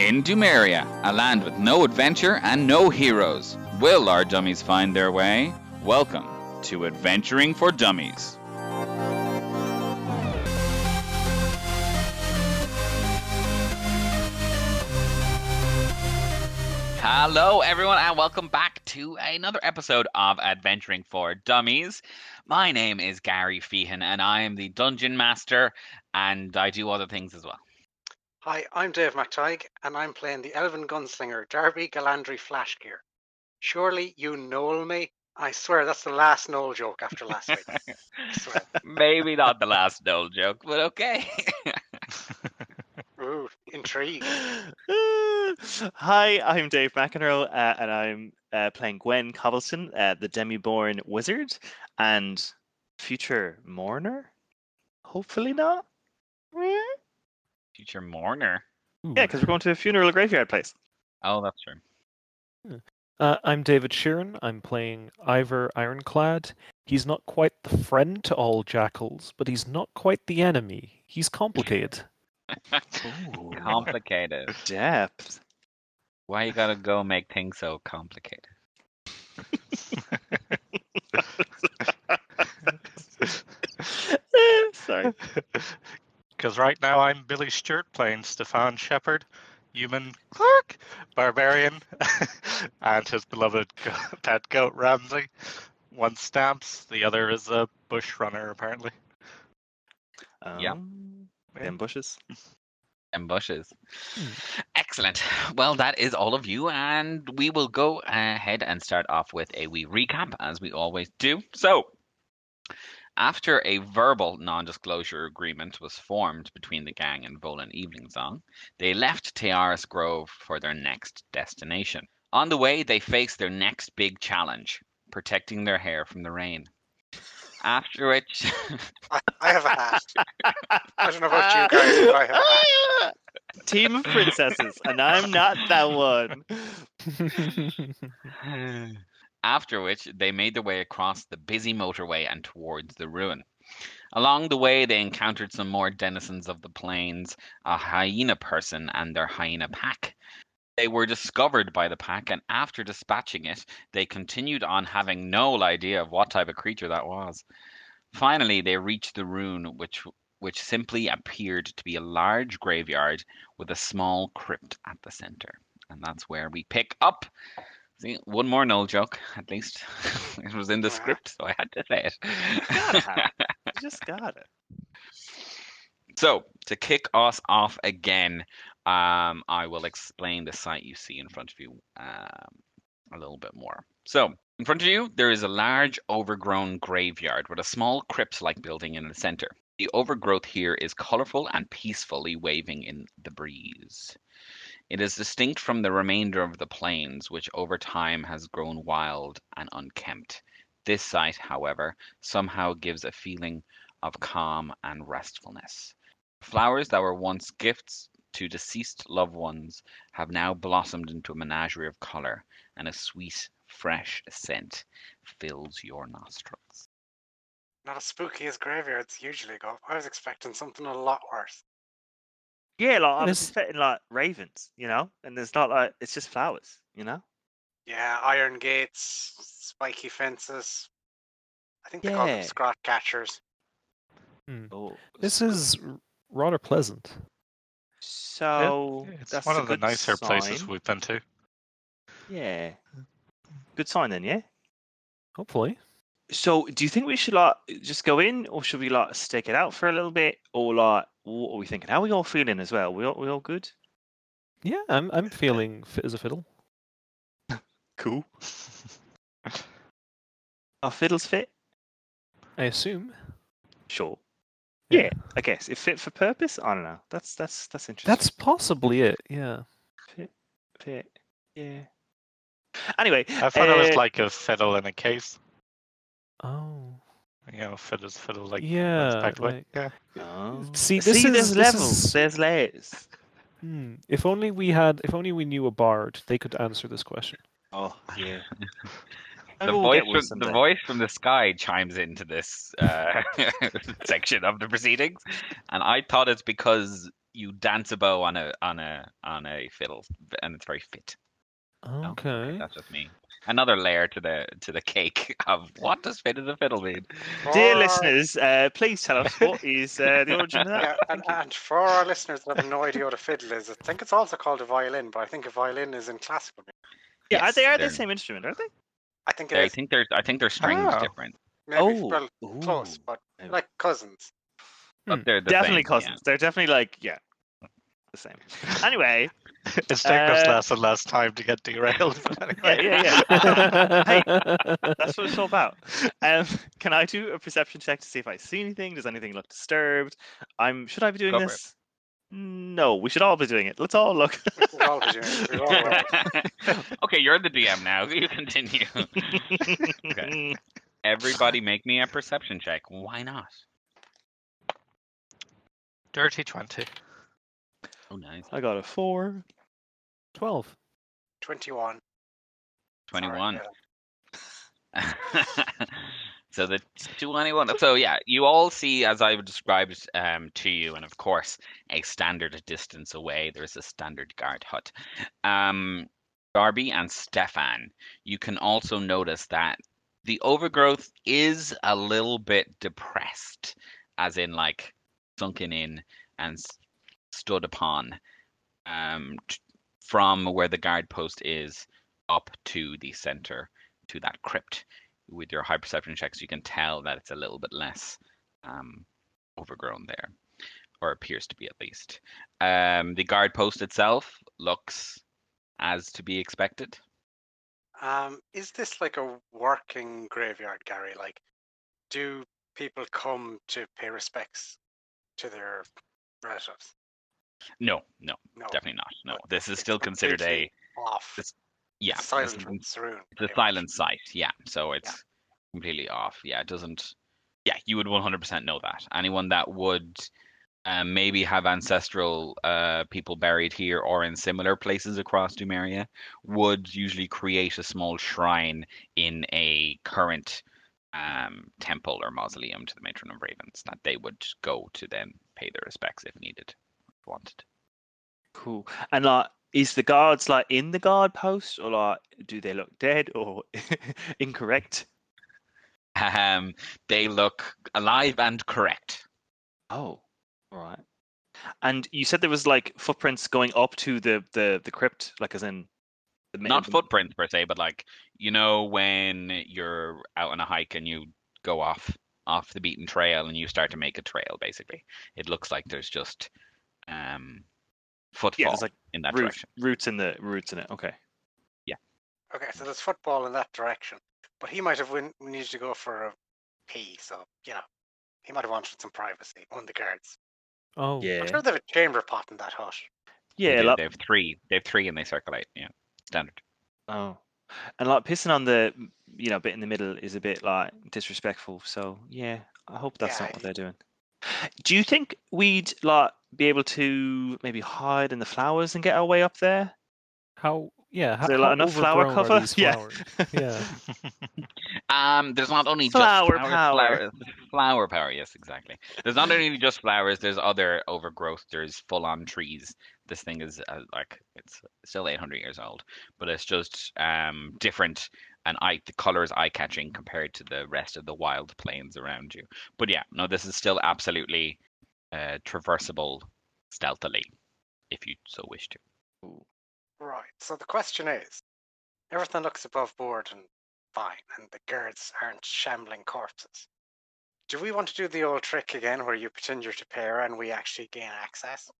In Dumeria, a land with no adventure and no heroes, will our dummies find their way? Welcome to Adventuring for Dummies. Hello, everyone, and welcome back to another episode of Adventuring for Dummies. My name is Gary Feehan, and I am the Dungeon Master, and I do other things as well. Hi, I'm Dave McTighe, and I'm playing the Elven Gunslinger, Darby Galandry Flashgear. Surely you know me? I swear that's the last Noel joke after last week. Maybe not the last Noel joke, but okay. Ooh, intrigue. Hi, I'm Dave McEnroe, uh, and I'm uh, playing Gwen Cobblestone, uh, the Demi-born wizard, and future mourner. Hopefully not. Yeah, Future mourner. Yeah, because we're going to a funeral graveyard place. Oh, that's true. Uh, I'm David Sheeran. I'm playing Ivor Ironclad. He's not quite the friend to all jackals, but he's not quite the enemy. He's complicated. Complicated. Depth. Why you gotta go make things so complicated? Sorry. Because right now I'm Billy Stewart playing Stefan Shepard, human clerk, barbarian, and his beloved pet goat Ramsey. One stamps, the other is a bush runner apparently. Yeah. Um, Them bushes. and bushes. Excellent. Well, that is all of you, and we will go ahead and start off with a wee recap, as we always do. So, after a verbal non-disclosure agreement was formed between the gang and Volan Evening Song, they left Tiaras Grove for their next destination. On the way, they faced their next big challenge: protecting their hair from the rain. After which, I, I have a hat. I don't know about you guys, but I have a hat. Team of princesses, and I'm not that one. After which, they made their way across the busy motorway and towards the ruin. Along the way, they encountered some more denizens of the plains, a hyena person and their hyena pack. They were discovered by the pack, and after dispatching it, they continued on having no idea of what type of creature that was. Finally, they reached the ruin, which which simply appeared to be a large graveyard with a small crypt at the center. And that's where we pick up. See, one more null joke, at least. it was in the script, so I had to say it. You just got it. so, to kick us off again, um, I will explain the site you see in front of you um, a little bit more. So, in front of you, there is a large overgrown graveyard with a small crypt like building in the center. The overgrowth here is colorful and peacefully waving in the breeze. It is distinct from the remainder of the plains, which over time has grown wild and unkempt. This site, however, somehow gives a feeling of calm and restfulness. Flowers that were once gifts to deceased loved ones have now blossomed into a menagerie of color, and a sweet, fresh scent fills your nostrils. Not as spooky as graveyards usually go. I was expecting something a lot worse. Yeah, like I was This- expecting like ravens, you know, and there's not like it's just flowers, you know. Yeah, iron gates, spiky fences. I think they call them Yeah. scrot catchers. Hmm. Oh, this is r- rather pleasant. so it's that's one a of the good nicer places sign. we've been to. Yeah, hmm. good sign then, yeah. Hopefully. So, do you think we should like just go in, or should we like stick it out for a little bit, or like what are we thinking? How are we all feeling as well? We all we all good? Yeah, I'm I'm feeling fit as a fiddle. Cool. Are fiddles fit? I assume. Sure. Yeah, I guess if fit for purpose. I don't know. That's that's that's interesting. That's possibly it. Yeah. fit. Fit. Yeah. Anyway, I thought it was uh, like a fiddle in a case. Oh. You know, fiddle's fiddle like Yeah, unexpectedly. like- Yeah. Oh. See, this See, is- there's this levels. is- There's layers. Hmm. If only we had. If only we knew a bard, they could answer this question. Oh yeah. The we'll voice, get one from, the voice from the sky chimes into this uh, section of the proceedings, and I thought it's because you dance a bow on a on a on a fiddle, and it's very fit. Okay. That's just me. Another layer to the to the cake of what does fit as a fiddle mean? Dear For- listeners, uh, please tell us what is uh, the origin of that. Yeah, and, and for our listeners that have no idea what a fiddle is, I think it's also called a violin, but I think a violin is in classical music. Yeah, are Yes, they are the they're- same instrument, aren't they? I think it I is. think there's I think their strings Oh. different, Maybe, Oh, well, close, but like cousins. but Hmm. they're the definitely same, cousins. They're definitely like yeah, the same. Anyway, It's taking us Uh, less and less time to get derailed. But yeah, anyway. yeah, yeah. Hey, That's what it's all about. Um, can I do a perception check to see if I see anything? Does anything look disturbed? I'm. Should I be doing Go this? No, we should all be doing it. Let's all look. All be doing it. We all will. okay, you're the DM now. You continue. Okay. Everybody, make me a perception check. Why not? Dirty 20. Oh, nice. I got a four. Twelve. 21. Sorry, Twenty-one. yeah. so the 21 so yeah you all see as i've described um, to you and of course a standard distance away there's a standard guard hut um, darby and stefan you can also notice that the overgrowth is a little bit depressed as in like sunken in and s- stood upon um, from where the guard post is up to the center to that crypt with your high perception checks, you can tell that it's a little bit less um, overgrown there, or appears to be at least. Um, the guard post itself looks as to be expected. Um, is this like a working graveyard, Gary? Like, do people come to pay respects to their relatives? No, no, No, definitely not. No, But this is still considered a off. this- yeah, It's silent it's a silent site. Yeah, so it's completely off. Yeah, it doesn't. Yeah, you would 100% know that. Anyone that would um, maybe have ancestral uh, people buried here or in similar places across Dumeria would usually create a small shrine in a current um, temple or mausoleum to the matron of ravens that they would go to then pay their respects if needed, wanted. Cool. And like, is the guards like in the guard post, or like, do they look dead or incorrect? Um, they look alive and correct. Oh, right. And you said there was like footprints going up to the the the crypt, like as in not footprints per se, but like you know when you're out on a hike and you go off off the beaten trail and you start to make a trail. Basically, it looks like there's just um footfall Yeah, there's like in that root, direction. roots in the roots in it. Okay. Yeah. Okay, so there's football in that direction, but he might have win- needed to go for a pee, so you know, he might have wanted some privacy. One of the guards. Oh, Yeah. I'm sure they have a chamber pot in that hut. They Yeah. do, Like, they have three. They have three and they circulate. Yeah, standard. oh, and like pissing on the you know bit in the middle is a bit like disrespectful. So yeah, I hope that's Yeah, not what they're doing. Do you think we'd like be able to maybe hide in the flowers and get our way up there? how? Yeah, how, there, how like, enough flower overgrown cover? Yeah. Yeah. Um, there's not only Flower just power. flowers, flower power. Yes, exactly. There's not only just flowers. There's other overgrowth. There's full-on trees. This thing is uh, like it's still 800 years old, but it's just um different and eye the color is eye-catching compared to the rest of the wild plains around you. But yeah, no, this is still absolutely uh, traversable stealthily, if you so wish to. Right. So the question is, everything looks above board and fine, and the guards aren't shambling corpses. Do we want to do the old trick again, where you pretend you're to pair and we actually gain access,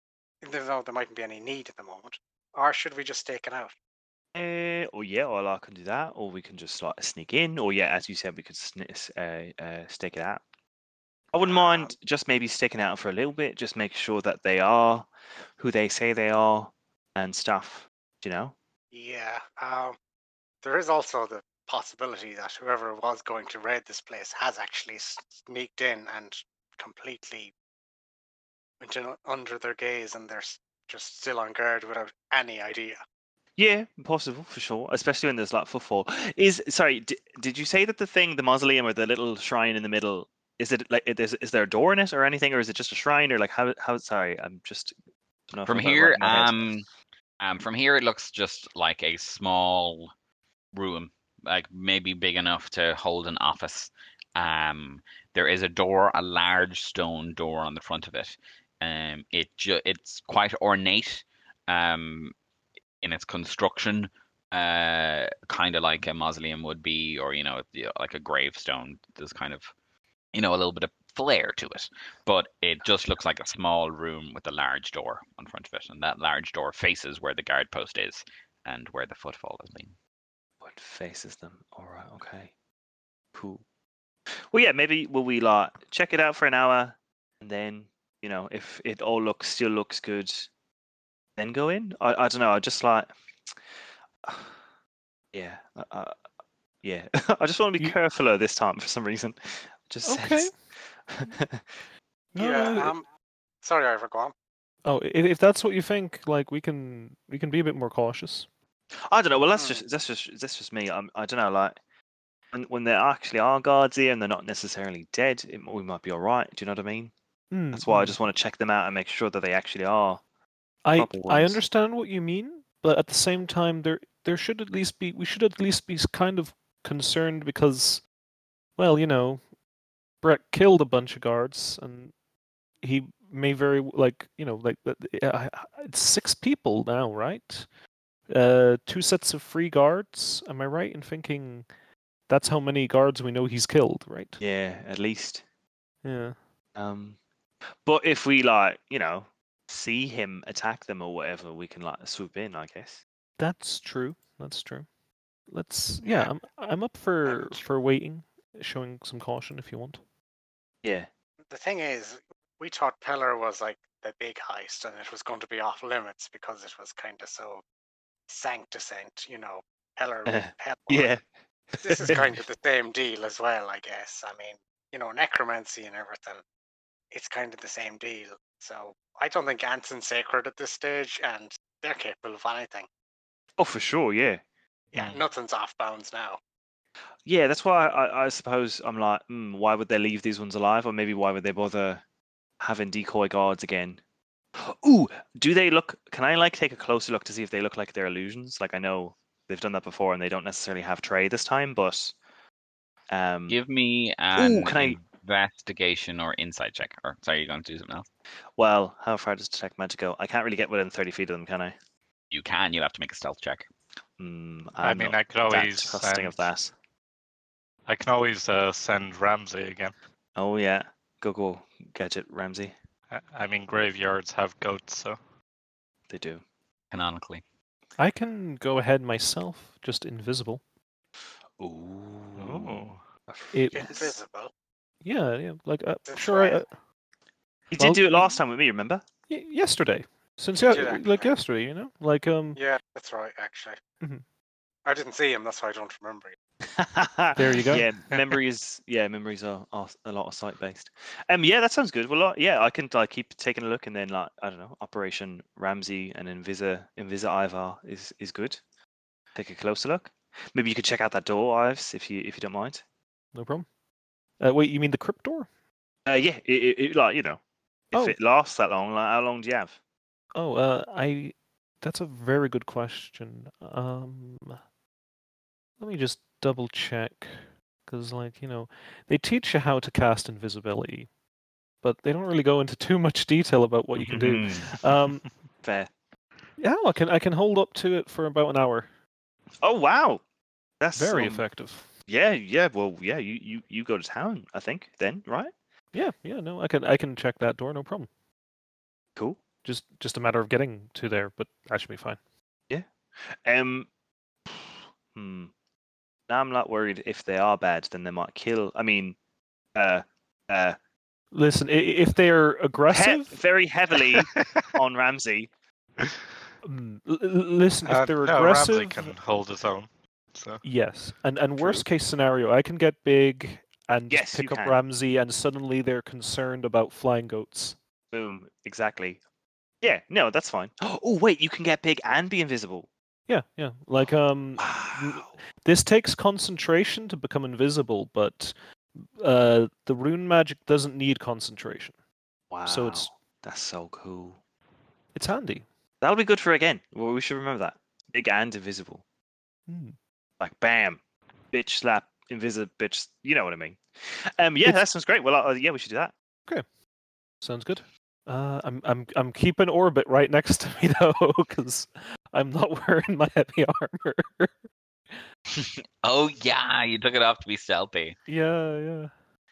even though there mightn't be any need at the moment, or should we just stake it out? Uh, or yeah, or I can do that, or we can just like sneak in, or yeah, as you said, we could sn- uh, uh, stake it out. I wouldn't Um, mind just maybe sticking out for a little bit, just make sure that they are who they say they are and stuff. You know? Yeah. Um, there is also the possibility that whoever was going to raid this place has actually sneaked in and completely went under their gaze, and they're just still on guard without any idea. Yeah, possible for sure, especially when there's like footfall. Is sorry, d- did you say that the thing, the mausoleum or the little shrine in the middle, is it like is, is there a door in it or anything, or is it just a shrine, or like how how? Sorry, I'm just Don't know if From I've got it here, right in my head. um, um, from here it looks just like a small room, like maybe big enough to hold an office. Um, there is a door, a large stone door on the front of it. Um, it ju- it's quite ornate, um, in its construction, uh, kind of like a mausoleum would be, or you know, like a gravestone. There's kind of, you know, a little bit of flair to it, but it just looks like a small room with a large door on front of it, and that large door faces where the guard post is and where the footfall has been. What faces them? All right, okay, cool. Well, yeah, maybe will we like check it out for an hour, and then you know if it all looks still looks good, then go in. I I don't know. I just like, yeah, yeah. I just want to be You- careful this time for some reason. Just Okay. sense- No, yeah. no, Um, sorry, Ivor, go on. Oh, if, if that's what you think, like we can we can be a bit more cautious. I don't know. Well, that's Hmm. just that's just that's just me. I'm, I don't know. Like when when there actually are guards here and they're not necessarily dead, it, we might be all right. Do you know what I mean? Hmm, That's why I hmm. just want to check them out and make sure that they actually are. I I understand what you mean, but at the same time, there there should at least be we should at least be kind of concerned because, well, you know, Brett killed a bunch of guards, and he may very like you know like that- uh, it's six people now, right? Uh, two sets of free guards. Am I right in thinking that's how many guards we know he's killed, right? Yeah, at least. Yeah. Um, but if we like, you know, see him attack them or whatever, we can like swoop in. I guess. That's true. That's true. Let's yeah, Yeah. I'm I'm up for for waiting, showing some caution if you want. Yeah. The thing is, we thought Peller was like the big heist, and it was going to be off limits because it was kind of so sanctisant, you know. Peller, Peller. Yeah. This is kind of the same deal as well, I guess. I mean, you know, necromancy and everything. It's kind of the same deal. So I don't think Anson's sacred at this stage, and they're capable of anything. Oh, for sure. Yeah. Yeah, Mm. nothing's off bounds now. Yeah, that's why I, I suppose I'm like, mm, why would they leave these ones alive, or maybe why would they bother having decoy guards again? Ooh, do they look? Can I like take a closer look to see if they look like they're illusions? Like I know they've done that before, and they don't necessarily have Trey this time, but um, Give me an can I- investigation or insight check. Or sorry, you're going to do something else. well, how far does detect magic go? I can't really get within thirty feet of them, can I? You can. You have to make a stealth check. Mm, I mean, not I could always that trusting of that. I can always uh, send Ramsey again. Oh yeah, go go gadget Ramsey. I- I mean, graveyards have goats, so They do. Canonically, I can go ahead myself, just invisible. Ooh. Ooh. It- Invisible. Yeah, yeah. Like uh, That's sure, I, uh, He Well, did do it last time with me, remember? y- yesterday. Since yeah, did like yesterday, you know, like um, Yeah, that's right, actually. Mhm. I didn't see him, that's why I don't remember it. There you go. Yeah, memories. Yeah, memories are, are a lot of site based. Um, yeah, that sounds good. Well, uh, yeah, I can like keep taking a look, and then like I don't know, Operation Ramsey and Invisa Invisa Ivar is is good. Take a closer look. Maybe you could check out that door, Ives, if you if you don't mind. no problem. Uh, wait, you mean the crypt door? Uh, yeah, it, it, it, like you know, if Oh. it lasts that long, like how long do you have? Oh, uh, I. That's a very good question. Um, let me just double check, because like you know, they teach you how to cast invisibility, but they don't really go into too much detail about what you can do. Um, Fair. yeah, I can I can hold up to it for about an hour. Oh wow, that's Very um, effective. Yeah, yeah. Well, yeah. You you you go to town, I think. Then right? Yeah, yeah. No, I can I can check that door, no problem. Cool. Just just a matter of getting to there, but that should be fine. Yeah. Um. Hmm. Now I'm not worried if they are bad, then they might kill. I mean, uh, uh, Listen, i- i- if they're he- aggressive, very heavily on Ramsey. mm, l- l- listen, if Uh, they're no, aggressive, Ramsey can hold his own. So yes. And and True. worst case scenario, I can get big and Yes, pick up can. Ramsey, and suddenly they're concerned about flying goats. Boom. Exactly. Yeah. No, that's fine. Oh wait, you can get big and be invisible. Yeah, yeah. Like um, Wow. this takes concentration to become invisible, but uh, the rune magic doesn't need concentration. Wow. So it's- that's so cool. It's handy. That'll be good for again. Well, we should remember that. Big and invisible. Hmm. Like bam, bitch slap, invisible bitch. You know what I mean. Um, yeah, It's- that sounds great. Well, uh, yeah, we should do that. Okay, sounds good. Uh, I'm I'm I'm keeping orbit right next to me though, because I'm not wearing my heavy armor. Oh yeah, you took it off to be stealthy. yeah, yeah.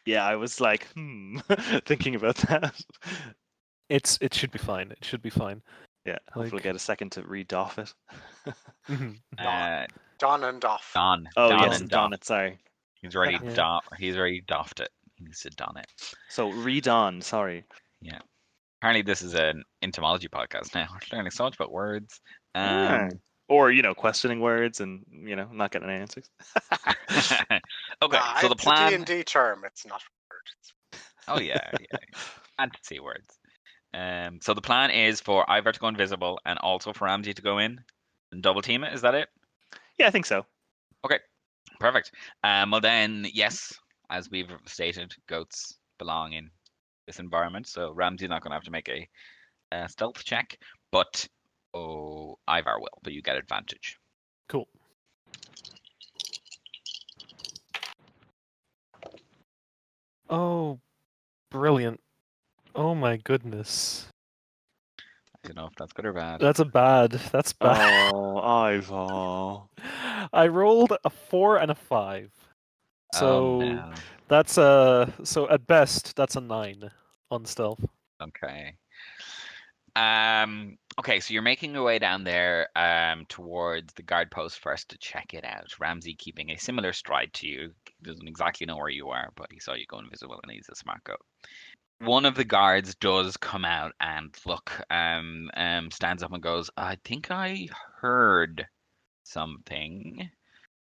Yeah, I was like, hmm, thinking about that. It's it should be fine. It should be fine. Yeah, hopefully Like- get a second to read off it. Mhm. Uh, Don and off. Don. oh Don yes, and don doff. it. Sorry. He's already Yeah. don. He's already doffed it. He needs to don it. So read on. Sorry. Apparently, this is an entomology podcast now. We're learning so much about words. Yeah. Um, Or you know, questioning words and you know, not getting any answers. okay, Nah, so the it's a plan. D&D term. It's not a word. Oh yeah, yeah. Fantasy words. Um, so the plan is for Ivar to go invisible and also for Ramsey to go in and double team it. Is that it? yeah, I think so. Okay, perfect. Um, well then, yes, as we've stated, goats belong in this environment, so Ramsey's not going to have to make a, uh stealth check, but oh, Ivar will. But you get advantage. Cool. Oh, brilliant! Oh my goodness, I don't know if that's good or bad. that's a bad. That's bad. Oh, Ivar. I rolled a four and a five. So Oh, no. that's a so at best that's a nine on stealth. Okay. Um. Okay, so you're making your way down there um, towards the guard post first to check it out. Ramsey keeping a similar stride to you. Doesn't exactly know where you are, but he saw you go invisible and he's a smart goat. One of the guards does come out and look, um, um, stands up and goes, I think I heard something.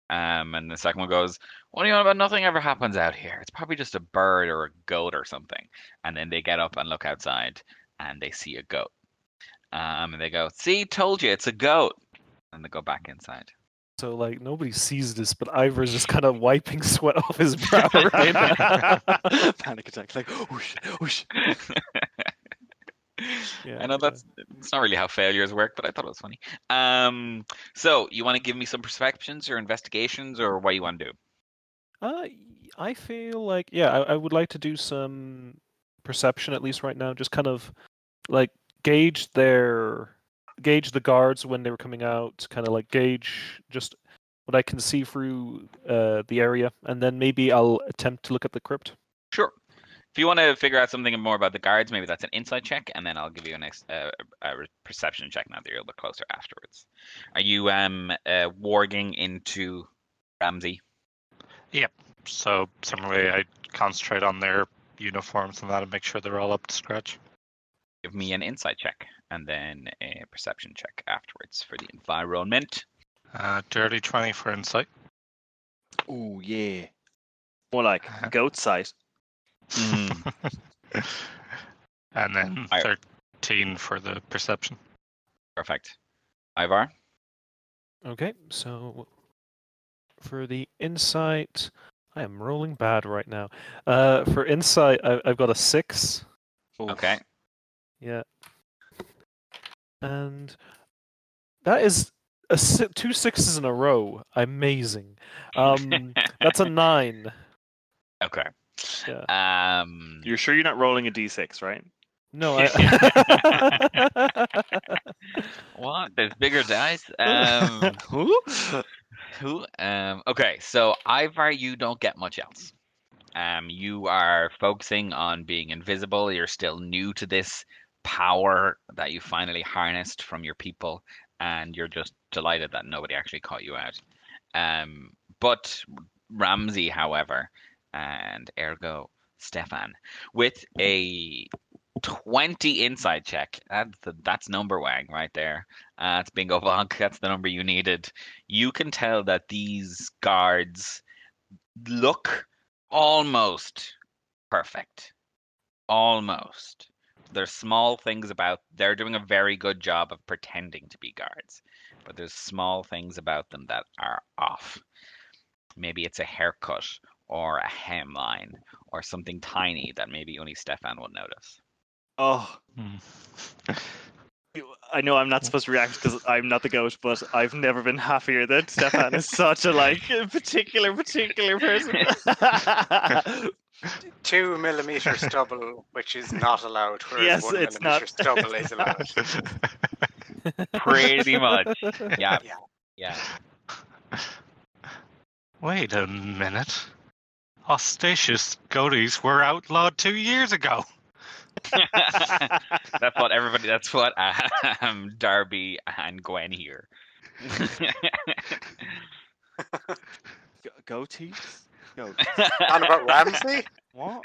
Um, and the second one goes, What do you know about nothing ever happens out here? It's probably just a bird or a goat or something. And then they get up and look outside and they see a goat. Um, and they go, See, told you, it's a goat. And they go back inside. So like nobody sees this, but Ivor's just kind of wiping sweat off his brow right now. Panic attack. Like, oh shit, oh shit. Yeah, I know that's it's not really how failures work, but I thought it was funny. Um, so you want to give me some perceptions or investigations or what you want to do? Uh, I feel like yeah, I, I would like to do some perception at least right now, just kind of like gauge their gauge the guards when they were coming out, kind of like gauge just what I can see through uh, the area, and then maybe I'll attempt to look at the crypt. Sure. If you want to figure out something more about the guards, maybe that's an insight check, and then I'll give you an ex- uh, a perception check now that you're a bit closer afterwards. Are you um uh, warging into Ramsey? Yep. So similarly, I concentrate on their uniforms and that and make sure they're all up to scratch. Give me an insight check, and then a perception check afterwards for the environment. Uh, dirty 20 for insight. Ooh yeah. More like goat sight. Mm. and then I- 13 for the perception. Perfect. Ivar. Okay, so for the insight, I am rolling bad right now. Uh, for insight, I, I've got a six. Oof. Okay. Yeah. And that is a si- two sixes in a row. Amazing. Um, that's a nine. Okay. Yeah. Um. You're sure you're not rolling a d6, right? No, I. What? There's bigger dice. Um. Who? Who? Um. Okay. So Ivar, you don't get much else. Um. You are focusing on being invisible. You're still new to this power that you finally harnessed from your people, and you're just delighted that nobody actually caught you out. Um. But Ramsey, however, and ergo Stefan, with a 20 inside check. That's the, that's Numberwang right there. Uh, that's bingo bonk. That's the number you needed. You can tell that these guards look almost perfect. Almost. There's small things about they're doing a very good job of pretending to be guards, but there's small things about them that are off. Maybe it's a haircut or a hemline or something tiny that maybe only Stefan will notice. Oh, Hmm. I know I'm not supposed to react because I'm not the goat, but I've never been happier that Stefan is such a like particular particular person. Two millimeter stubble, which is not allowed, whereas Yes, one it's millimeter not. stubble is allowed. Pretty much. Yeah. Yeah. Yeah. Wait a minute. Ostasious goatees were outlawed two years ago. that's what everybody. That's what um, Darby and Gwen hear. Go- Goatees? Go. And about Ramsey? What?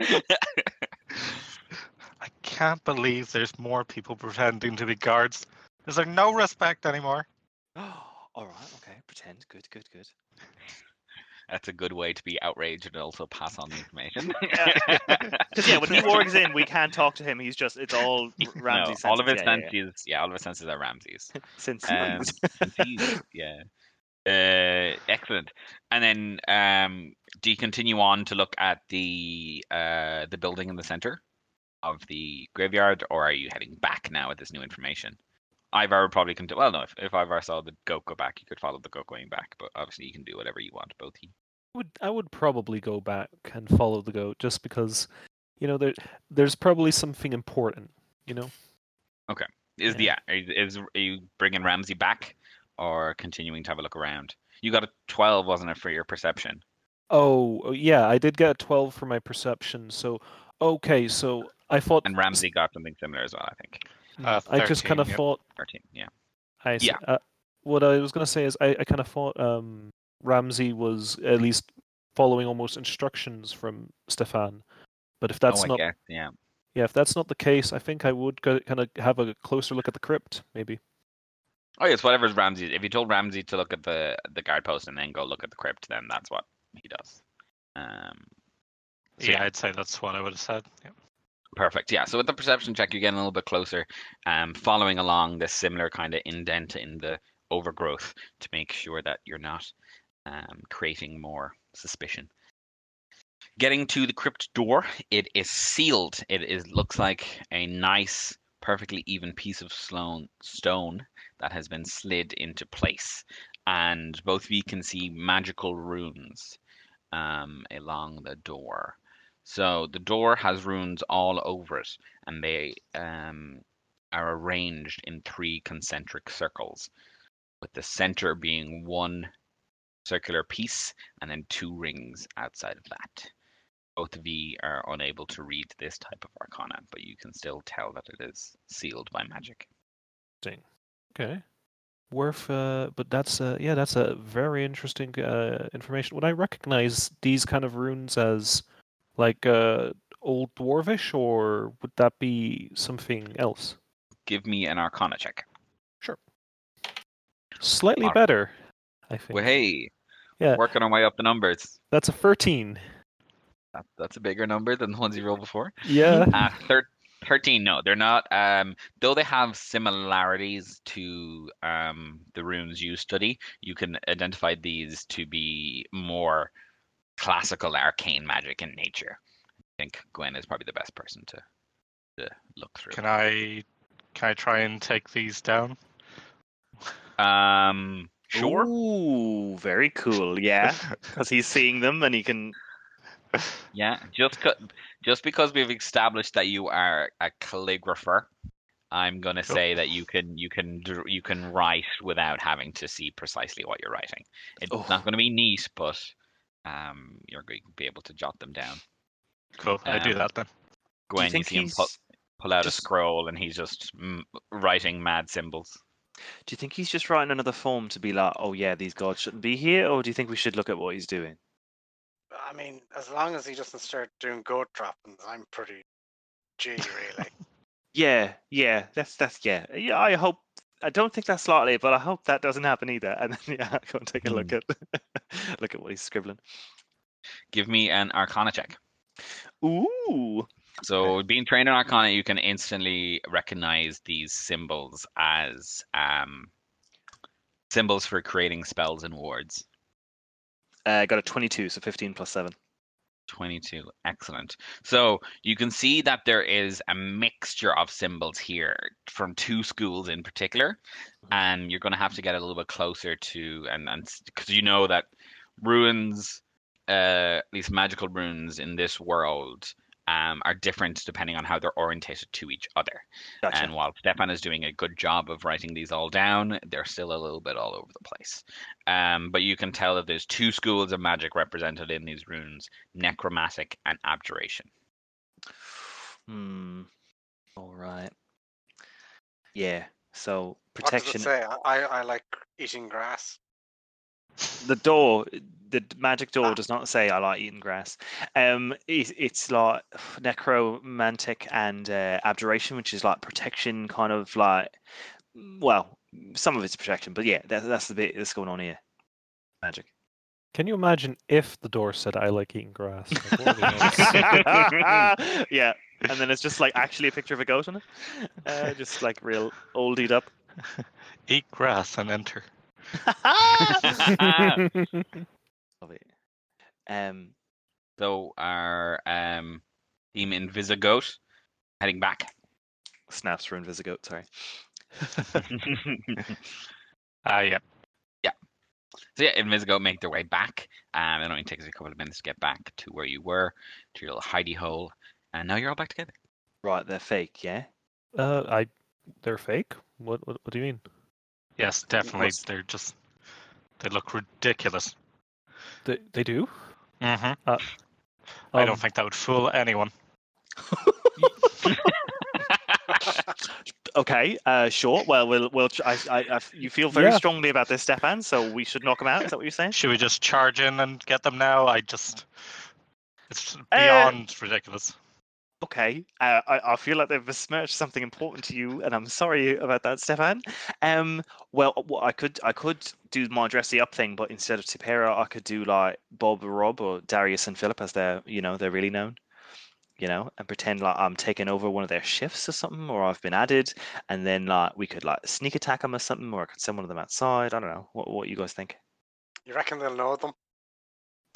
I can't believe there's more people pretending to be guards. Is there no respect anymore? All right. Okay. Pretend. Good. Good. Good. That's a good way to be outraged and also pass on the information. Because yeah, when he wargs in, we can't talk to him. He's just it's all R- Ramsey. no, all of his senses. yeah, yeah, yeah, all of his senses are Ramsey's. yeah. Since Um, yeah. Uh, excellent. And then, um, do you continue on to look at the uh, the building in the center of the graveyard, or are you heading back now with this new information? Ivar would probably continue. Well, no, if, if Ivar saw the goat go back, you could follow the goat going back. But obviously, you can do whatever you want. Both he would I would probably go back and follow the goat just because, you know, there there's probably something important. You know, Okay. is the Yeah. you, is are you bringing Ramsey back, or continuing to have a look around? You got a twelve, wasn't it, for your perception? oh oh, yeah, I did get a twelve for my perception. So okay, so I thought And Ramsey got something similar as well, I think. Uh, I just kind of yep. thought Thirteen, yeah. I see. Yeah. Uh, what I was gonna say is I, I kind of thought um, Ramsey was at least following almost instructions from Stefan, but if that's oh, not guess, yeah. yeah, if that's not the case, I think I would kind of have a closer look at the crypt, maybe. Oh yes, whatever's Ramsey. If you told Ramsey to look at the the guard post and then go look at the crypt, then that's what he does. Um, so Yeah, I'd say that's what I would have said. Yep. Perfect. Yeah. So with the perception check, you're getting a little bit closer, um, following along this similar kind of indent in the overgrowth to make sure that you're not um, creating more suspicion. Getting to the crypt door, it is sealed. It is looks like a nice, perfectly even piece of sloan, stone that has been slid into place, and both of you can see magical runes um, along the door. So the door has runes all over it, and they um, are arranged in three concentric circles, with the center being one circular piece and then two rings outside of that. Both of you are unable to read this type of arcana, but you can still tell that it is sealed by magic. Okay. Worth, uh, but that's uh, yeah, that's a very interesting uh, information. Would I recognize these kind of runes as like uh, old dwarvish, or would that be something else? Give me an arcana check. Sure. Slightly Alright. better, I think. Well, hey, Yeah. working our way up the numbers. That's a thirteen. That, that's a bigger number than the ones you rolled before. Yeah. Uh, thir- 13, no, they're not. Um, though they have similarities to um, the runes you study, you can identify these to be more classical arcane magic in nature. I think Gwen is probably the best person to to look through. Can I can I try and take these down? Um, sure. Ooh, very cool. Yeah, because he's seeing them and he can. Yeah, just cu- just because we've established that you are a calligrapher, I'm gonna Cool. say that you can you can you can write without having to see precisely what you're writing. It's Oh. not going to be neat, but um, you're going to be able to jot them down. Cool, I do Um, that then. Gwen, you, think see him pull, pull out just- a scroll, and he's just mm, writing mad symbols. Do you think he's just writing another form to be like, oh yeah, these gods shouldn't be here, or do you think we should look at what he's doing? I mean, as long as he doesn't start doing goat droppings, I'm pretty G, really. Yeah, yeah, that's that's yeah, yeah. I hope. I don't think that's likely, but I hope that doesn't happen either. And then yeah, go and take a look at look at what he's scribbling. Give me an Arcana check. Ooh, So, being trained in Arcana, you can instantly recognize these symbols as um, symbols for creating spells and wards. uh, got a twenty-two, so fifteen plus seven. 22. Excellent. So you can see that there is a mixture of symbols here from two schools in particular. And you're going to have to get a little bit closer to, and and because you know that runes, uh, at least magical runes in this world, um, are different depending on how they're orientated to each other. Gotcha. And while Stefan is doing a good job of writing these all down, they're still a little bit all over the place. Um, but you can tell that there's two schools of magic represented in these runes necromantic and abjuration. Hmm. All right. Yeah. So protection. What does it protection. say? I, I I like eating grass. The door, the magic door Ah. does not say I like eating grass. Um, it, it's like necromantic and uh, abjuration, which is like protection, kind of like. Well, some of it's protection, but yeah, that, that's the bit that's going on here. Magic. Can you imagine if the door said "I like eating grass"? Like, what would it else? yeah, and then it's just like actually a picture of a goat on it, uh, just like real oldied up. Eat grass and enter. Love it. Um, So our um, team Invisigoat heading back. snaps for Invisigoat. Sorry. Ah, yeah. Yeah. So yeah, Invisigoat make their way back. Um, it only takes a couple of minutes to get back to where you were, to your little hidey hole, and now you're all back together. Right, they're fake. Yeah. uh, I, they're fake. What, what? What do you mean? Yes, definitely. was- They're just. They look ridiculous. They, they do. hmm Uh, I don't um, think that would fool anyone. Okay. Uh, sure. Well, we'll we'll. I. I, I, I f- you feel very Yeah. strongly about this, Stefan. So we should knock him out. Is that what you're saying? Should we just charge in and get them now? I just. It's Uh, beyond ridiculous. Okay. Uh, I I feel like they've besmirched something important to you, and I'm sorry about that, Stefan. Um. Well, I could I could do my dressy up thing, but instead of Tipera, I could do like Bob Rob or Darius and Philip, as they're you know they're really known. You know, and pretend like I'm taking over one of their shifts or something, or I've been added, and then like we could like sneak attack them or something, or I could send one of them outside. I don't know. What what you guys think? You reckon they'll know them?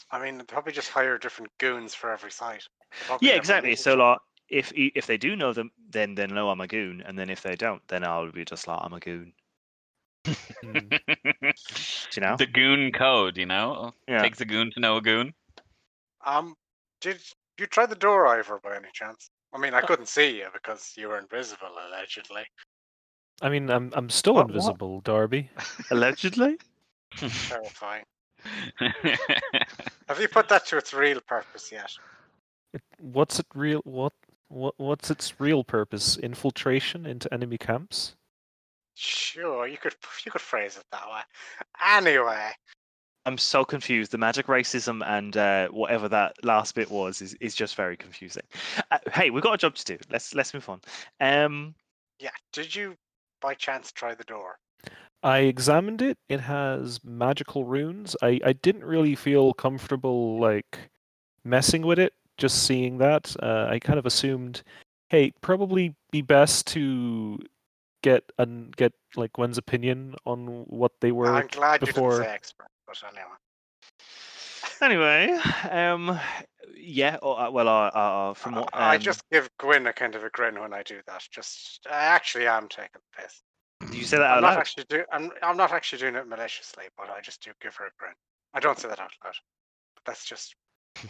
I mean, probably just hire different goons for every site. They'll probably Yeah, exactly. So like, if e- if they do know them, then they know I'm a goon, and then if they don't, then I'll be just like I'm a goon. Hmm. You know? the goon code, you know? Yeah. Takes a goon to know a goon. Um, did you try the door, Ivor, by any chance? I mean, I couldn't see you because you were invisible, allegedly. I mean, I'm I'm still What- what? invisible, Darby. Allegedly. Terrifying. Have you put that to its real purpose yet? It- What's it real? What what what's its real purpose? Infiltration into enemy camps? Sure, you could you could phrase it that way. Anyway, I'm so confused. The magic racism and uh, whatever that last bit was is, is just very confusing. Uh, hey, we've got a job to do. Let's let's move on. Um, yeah. Did you by chance try the door? I examined it. It has magical runes. I, I didn't really feel comfortable like messing with it. Just seeing that, uh, I kind of assumed, hey, probably be best to get and get like Gwen's opinion on what they were. I'm glad before- you didn't say expert, but anyway. anyway, um, yeah. Oh, uh, well, uh, uh, from I- what I um, just give Gwen a kind of a grin when I do that. Just I actually am taking the piss. did you say that I'm out not loud? actually do I'm I'm not actually doing it maliciously, but I just do give her a grin. I don't say that out loud. But that's just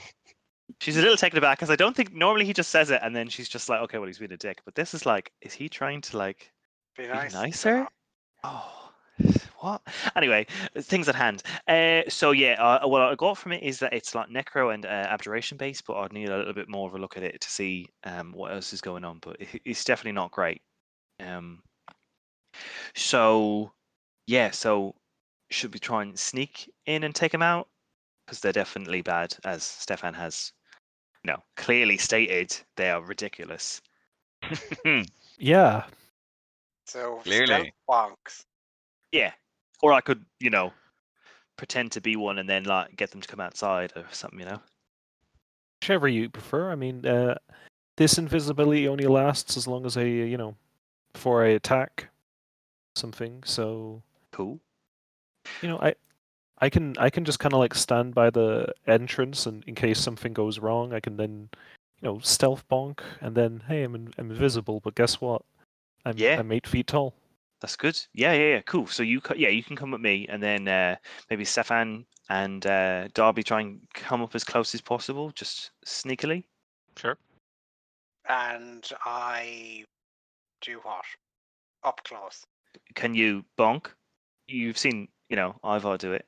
She's a little taken aback because I don't think normally he just says it and then she's just like, okay, well, he's being a dick. But this is like, is he trying to like be be nicer? Oh, what? Anyway, things at hand. Uh, so yeah, uh, what I got from it is that it's like necro and uh, abjuration based, but I'd need a little bit more of a look at it to see um, what else is going on. But it, it's definitely not great. Um, so yeah, so should we try and sneak in and take him out? Because they're definitely bad, as Stefan has, you know, clearly stated. They are ridiculous. Yeah, So Clearly. bonks. Yeah. Or I could, you know, pretend to be one and then like get them to come outside or something, you know. whichever you prefer. I mean, uh, this invisibility only lasts as long as I, you know, before I attack something. So Cool. you know, I I can I can just kind of like stand by the entrance, and in case something goes wrong, I can then, you know, stealth bonk, and then hey, I'm, in, I'm invisible. But guess what? I'm Yeah. I'm eight feet tall. That's good. Yeah, yeah, yeah. Cool. So you, co- yeah, you can come with me, and then uh, maybe Stefan and uh, Darby try and come up as close as possible, just sneakily. Sure. And I do what? Up close. Can you bonk? You've seen, you know, Ivar do it.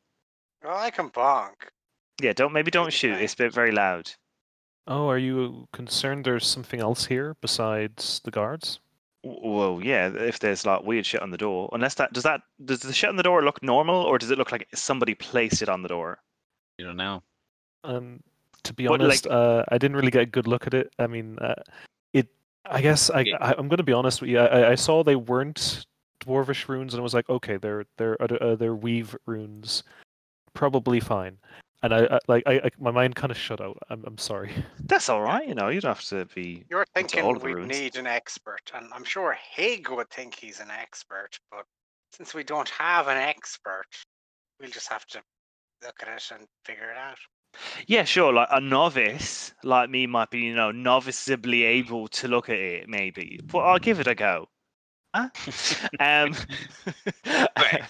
Well, I can bonk. Yeah, don't maybe don't Maybe shoot. try. It's a bit very loud. Oh, are you concerned there's something else here besides the guards? Well, yeah. If there's like weird shit on the door, unless that does that does the shit on the door look normal, or does it look like somebody placed it on the door? You don't know. Um, to be But, like- honest, uh, I didn't really get a good look at it. I mean, uh, it. I guess I, Yeah. I I'm going to be honest with you. I, I saw they weren't dwarvish runes, and I was like, okay, they're they're uh, they're weave runes, probably fine. And I, I like I, I my mind kind of shut out. I'm I'm sorry. That's all right. You know, you don't have to be. You're thinking all we need an expert, and I'm sure Haig would think he's an expert, but since we don't have an expert, we'll just have to look at it and figure it out. Yeah, sure. Like a novice like me might be, you know, noviceably able to look at it, maybe. But I'll give it a go. Huh? um, Okay.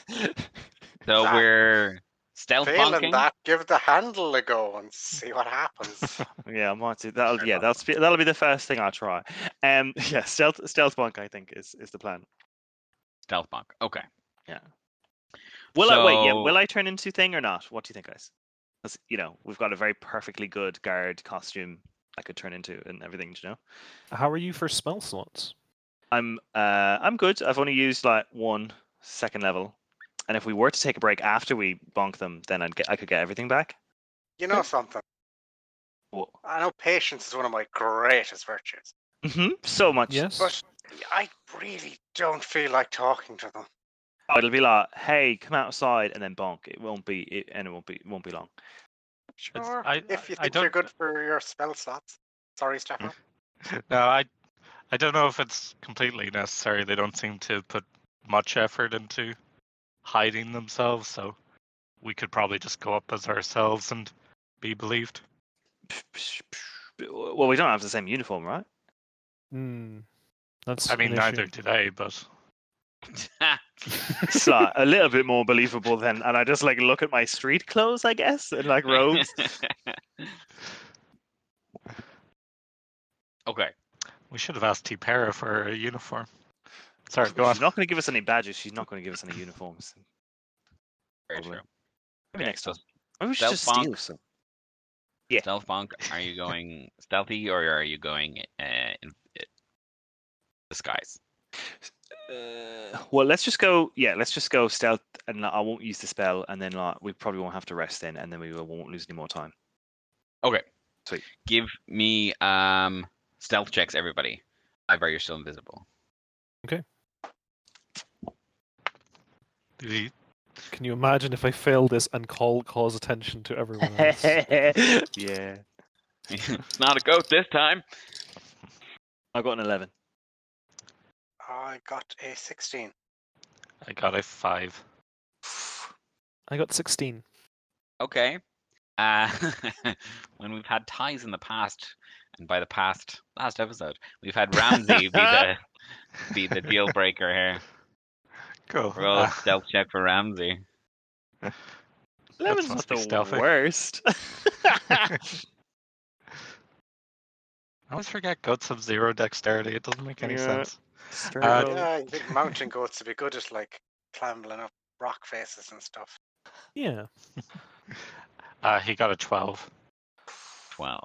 So we're stealth Failing bonking. that, give the handle a go and see what happens. yeah, I might do. That'll yeah, that'll be that'll be the first thing I'll try. Um, yeah, stealth stealth bonk I think is is the plan. Stealth bonk. Okay. Yeah. Will I wait? Yeah, will I turn into thing or not? What do you think, guys? 'Cause, you know, we've got a very perfectly good guard costume I could turn into and everything. do You know, How are you for spell slots? I'm uh I'm good. I've only used like one second level, and if we were to take a break after we bonk them, then I'd get I could get everything back. You know something? Whoa. I know patience is one of my greatest virtues, hmm So much. Yes. but I really don't feel like talking to them. Oh, it'll be like, hey, come outside and then bonk. It won't be, it, and it won't be, it won't be long. Sure, I- if you think they're don't- good for your spell slots. Sorry, Stefan. No, I I don't know if it's completely necessary. They don't seem to put much effort into hiding themselves, so we could probably just go up as ourselves and be believed. Well, we don't have the same uniform, right? Hmm. That's. I mean, neither issue. do they, but It's like a little bit more believable then, and I just like look at my street clothes, I guess, and like robes. okay. we should have asked T-Para for a uniform. Sorry, go on. She's not going to give us any badges. She's not going to give us any uniforms. Very Probably. true. Maybe Okay, next so time. Maybe we should just stealth steal some. Yeah. Stealth bonk. Are you going stealthy or are you going uh, in uh, disguise? Uh, well, let's just go. Yeah, let's just go stealth, and like, I won't use the spell, and then like we probably won't have to rest then, and then we won't lose any more time. Okay. Sweet. Give me um stealth checks, everybody. I Ivar, you're still invisible. Did he- Can you imagine if I fail this and call cause attention to everyone else? yeah, it's not a goat this time. I got an eleven. I got a 16. I got a five. I got 16. Okay. Uh, when we've had ties in the past, and by the past last episode, we've had Ramsey be the be the deal breaker here. Go. Roll a Uh, stealth check for Ramsey. Eleven's must not the stealthy. worst. I always forget goats have zero dexterity. It doesn't make any Yeah. sense. Straight Uh. Yeah, you think mountain goats would be good at like clambering up rock faces and stuff. Yeah. Uh, he got a twelve. 12.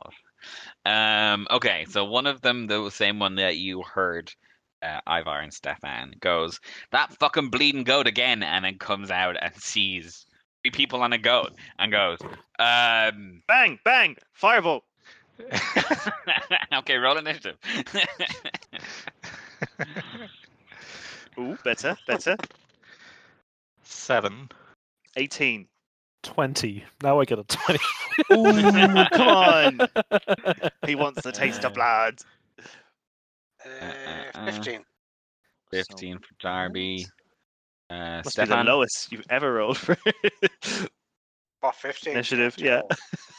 Um, okay, so one of them, the same one that you heard, uh, Ivar and Stefan, goes, That fucking bleeding goat again, and then comes out and sees three people on a goat and goes, um, Bang, bang, fireball. Okay, roll initiative. Ooh, better, better. Seven. 18. 20. Now I get a 20. Ooh, come on. He wants the taste of blood. Uh, uh, uh. 15. 15 for Darby. Uh, Must be the lowest you've ever rolled for. What fifteen? Initiative, yeah.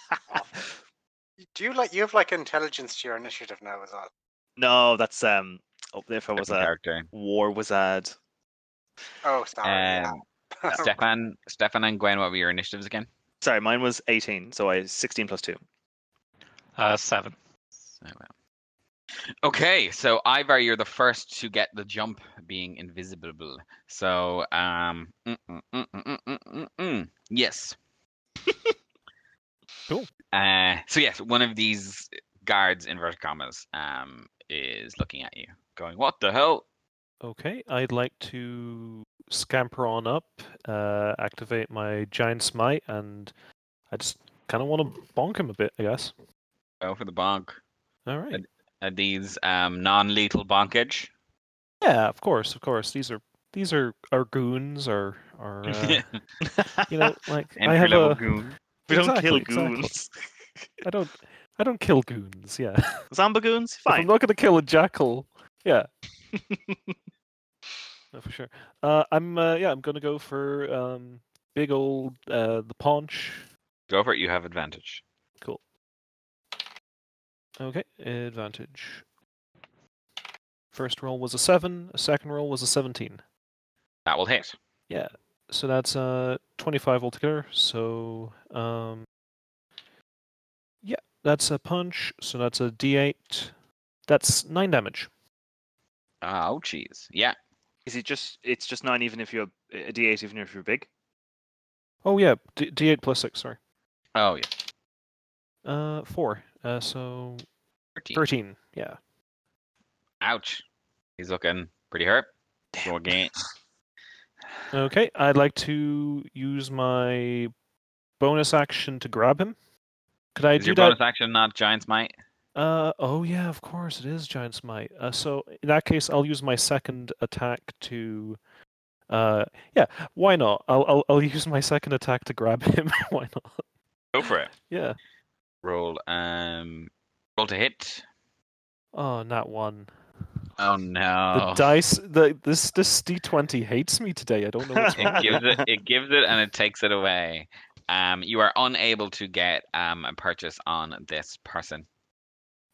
Do you like you have like intelligence to your initiative now as well? no, that's um. Oh, if I was Different a character. war wizard. Oh, sorry. yeah. Um, Stefan, Stefan and Gwen, what were your initiatives again? Sorry, mine was 18, so I 16 plus two. Uh, seven. So, well. Okay, so Ivar, you're the first to get the jump being invisible. So, um, mm, mm, mm, yes. cool. Uh, so yes, one of these guards, inverted commas, um, is looking at you, going, "What the hell?" Okay, I'd like to scamper on up, uh, activate my Giant's Might, and I just kind of want to bonk him a bit, I guess. Go for the bonk. All right. Are these um, non-lethal bonkage? Yeah, of course, of course. These are these are our goons, or or uh, you know, like I have a. goon. we don't kill Exactly, exactly. goons. I don't. I don't kill goons. Yeah. Zomba goons? If I'm not going to kill a jackal, yeah. No, for sure. Uh, I'm uh, yeah. I'm going to go for um, big old uh, the paunch. Go for it. You have advantage. Okay, advantage. First roll was a seven. A second roll was a seventeen. That will hit. Yeah. So that's uh 25 altogether. So um yeah, that's a punch. So that's a d8. That's 9 damage. Oh, jeez. Yeah. Is it just? It's just nine, even if you're a D8, even if you're big. Oh yeah, d- d8 plus 6, sorry. Oh, yeah. Uh 4. Uh so 13. 13. Yeah. Ouch. He's looking pretty hurt. Go again. Okay, I'd like to use my bonus action to grab him. Could I Is do your that? bonus action not Giant's Might? Uh oh yeah, of course it is Giant's Might. Uh, so in that case, I'll use my second attack to. Uh yeah, why not? I'll I'll I'll use my second attack to grab him. why not? Go for it. Yeah. Roll um roll to hit. Oh, not one. Oh The no. dice. The this this D twenty hates me today. I don't know what's wrong. it gives it it gives it and it takes it away. Um you are unable to get um a purchase on this person.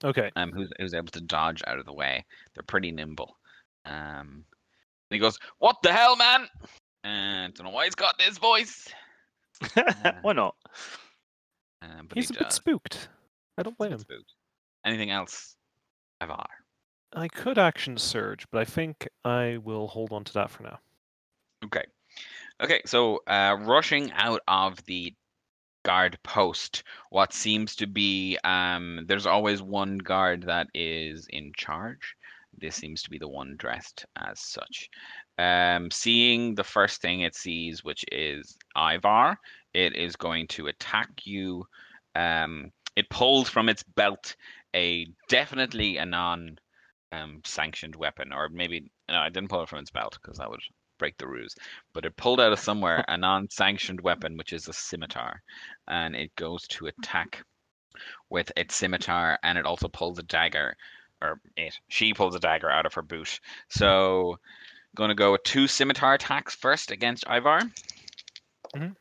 Okay. Um who's who's able to dodge out of the way. They're pretty nimble. Um and he goes, What the hell, man? And don't know why he's got this voice. Why not? Um, but He's he a bit does. spooked. I don't blame him. Spooked. Anything else? Ivar. I could action surge, but I think I will hold on to that for now. Okay. Okay, so uh, rushing out of the guard post, what seems to be um, there's always one guard that is in charge. This seems to be the one dressed as such. Um, seeing the first thing it sees, which is Ivar, it is going to attack you. Um, it pulls from its belt a definitely a non um, sanctioned weapon, or maybe no, I didn't pull it from its belt because that would break the ruse. But it pulled out of somewhere a non-sanctioned weapon, which is a scimitar, and it goes to attack with its scimitar, and it also pulls a dagger, or it she pulls a dagger out of her boot. So, going to go with two scimitar attacks first against Ivar. Mhm.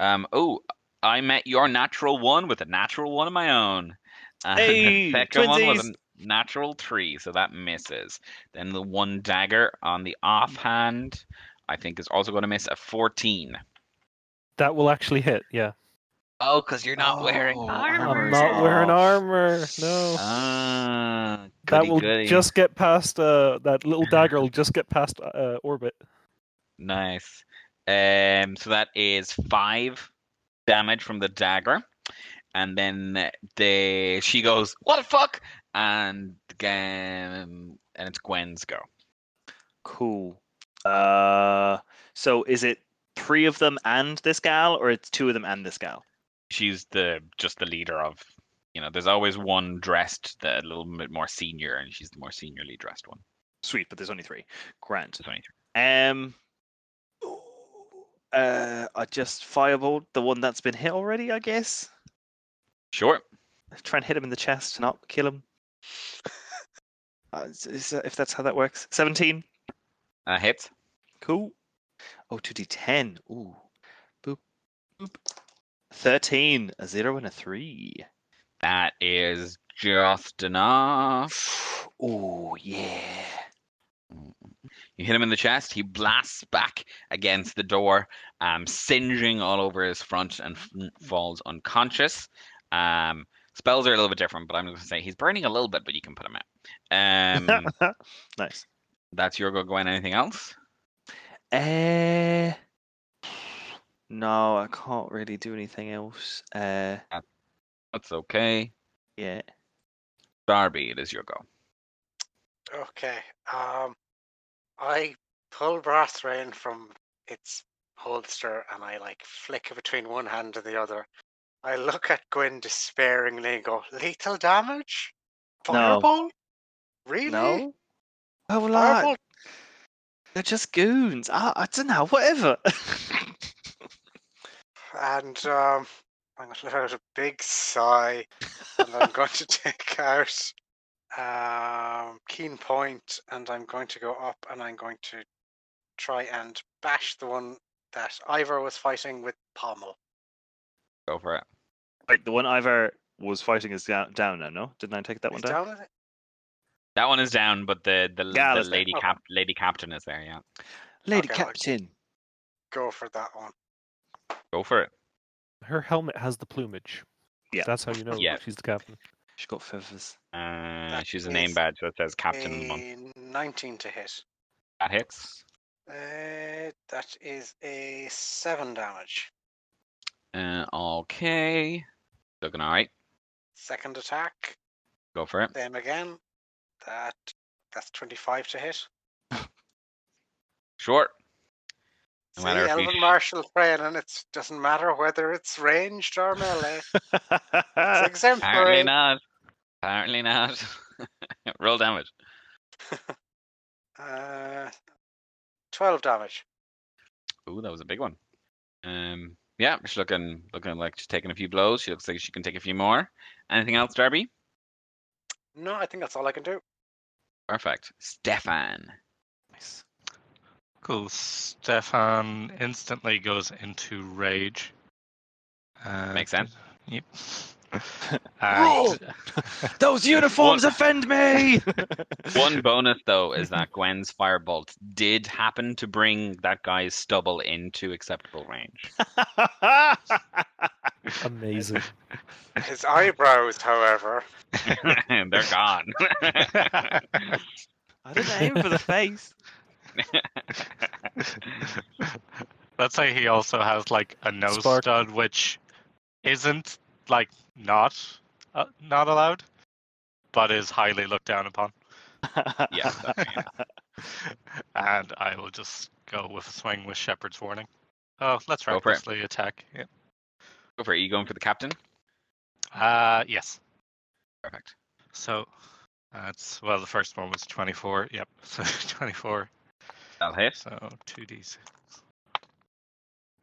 Um. Oh, I met your natural one with a natural one of my own. And Hey, the second one was a natural three, so that misses. Then the one dagger on the offhand, I think, is also going to miss a 14. That will actually hit. Yeah. Oh, because you're not wearing Oh, armor. I'm Armor's not wearing armor. No. Ah, that will goody. just get past uh that little dagger will just get past uh orbit. Nice. Um, so that is five damage from the dagger, and then the she goes, "What the fuck?" And again, and it's Gwen's go. Cool. Uh, so is it three of them and this gal, or it's two of them and this gal? She's the just the leader of. You know, there's always one dressed the, a little bit more senior, and she's the more seniorly dressed one. Sweet, but there's only three. Grant. So 23. Um. Uh, I just firebolt the one that's been hit already. I guess. Sure. Try and hit him in the chest, not kill him. Uh, is- is that- if that's how that works. Seventeen. Uh, hits. Cool. Oh, 2d10. Ooh. Boop. Boop. 13, a 0 and a 3. That is just enough. Oh, yeah. You hit him in the chest. He blasts back against the door, um, singeing all over his front and f- falls unconscious. Um, spells are a little bit different, but I'm going to say he's burning a little bit, but you can put him out. Um, nice. that's your go, Gwen. Anything else? Uh, no, I can't really do anything else. Uh, That's okay. yeah. Darby, it is your go. Okay. Um, I pull brass rain from its holster and I like flick it between one hand and the other. I look at Gwen despairingly and go, "Lethal damage? No. Fireball? Really? No? Oh? I, they're just goons. I, I don't know, whatever. And um, I'm going to let out a big sigh, and I'm going to take out um, keen point, and I'm going to go up, and I'm going to try and bash the one that Ivor was fighting with pommel. Go for it. Wait, the one Ivor was fighting is down, down now, no? Didn't I take that one He's down? down? That one is down, but the the, Gal the is there. lady Okay. cap lady captain is there. Yeah, Lady Okay, Captain. Go for that one. go for it. Her helmet has the plumage. Yeah. That's how you know Yeah. she's the captain. She got feathers. Uh, she's a name badge that says captain in the month. A 19 to hit. That hits. Uh, that is a 7 damage. Uh, okay, looking all right. Second attack, Go for it. same again. That That's 25 to hit. Short. No See, matter if you Elven sh- Marshal training, it doesn't matter whether it's ranged or melee. It's Apparently not. Apparently not. Roll damage. Uh, 12 damage. Ooh, that was a big one. Um, yeah, she's looking looking like she's taking a few blows. She looks like she can take a few more. Anything else, Darby? No, I think that's all I can do. Perfect. Stefan. Nice. Cool. Stefan instantly goes into rage. Uh, Makes sense. Yep. Roll! and, Those uniforms offend me. One bonus though is that Gwen's firebolt did happen to bring that guy's stubble into acceptable range. Amazing. His eyebrows, however. They're gone. I didn't aim for the face. Let's say he also has like a nose Spark. stud, which isn't like not uh, not allowed, but is highly looked down upon. yeah, and I will just go with a swing with Shepherd's Warning. Oh, let's Go for it. recklessly attack. Yeah. Go for it. You going for the captain? Uh, yes. Perfect. So that's well, the first one was 24. Yep. So 24. That'll hit. So 2d6.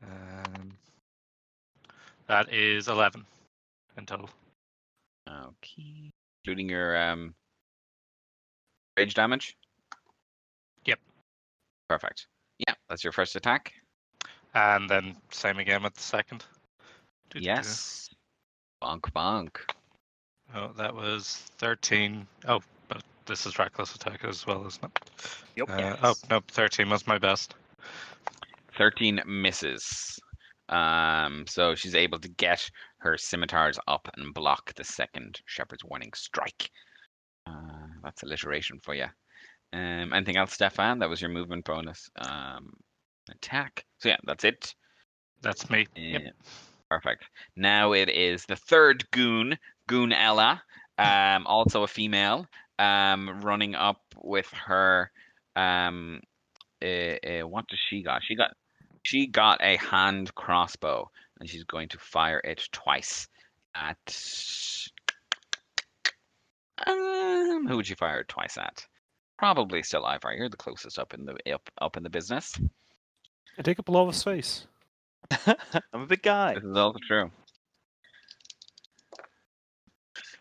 Um, that is 11 in total. Okay. Including your um rage damage? Yep. Perfect. Yeah, that's your first attack. And then same again with the second. Do-do-do. Yes. Bonk bonk. Oh, that was 13. Oh, but this is reckless attack as well, isn't it? Yep. Uh, Oh, no, 13 was my best. 13 misses. Um, so she's able to get her scimitars up and block the second Shepherd's Warning strike. Uh, that's alliteration for you. Um, anything else, Stefan? That was your movement bonus. Um, attack. So yeah, that's it. That's me. Yep. Uh, Perfect. Now it is the third goon, Goon Ella, um, also a female, um, running up with her. Um, uh, uh, what does she got? She got she got a hand crossbow, and she's going to fire it twice at. Um, who would you fire it twice at? Probably still Ivar. You're the closest up in the up up in the business. I take up a lot of space. I'm a big guy. This is also true.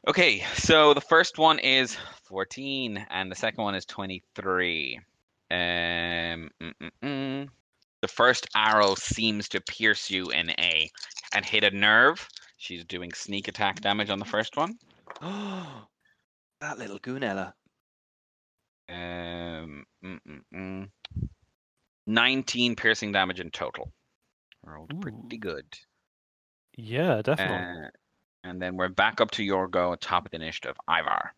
Okay, so the first one is 14, and the second one is 23. Um, mm, mm, mm. The first arrow seems to pierce you in A and hit a nerve. She's doing sneak attack damage on the first one. that little goonella. Um, mm, mm, mm. 19 piercing damage in total. Rolled Ooh. pretty good. Yeah, definitely. Uh, and then we're back up to your go, top of the initiative, Ivar.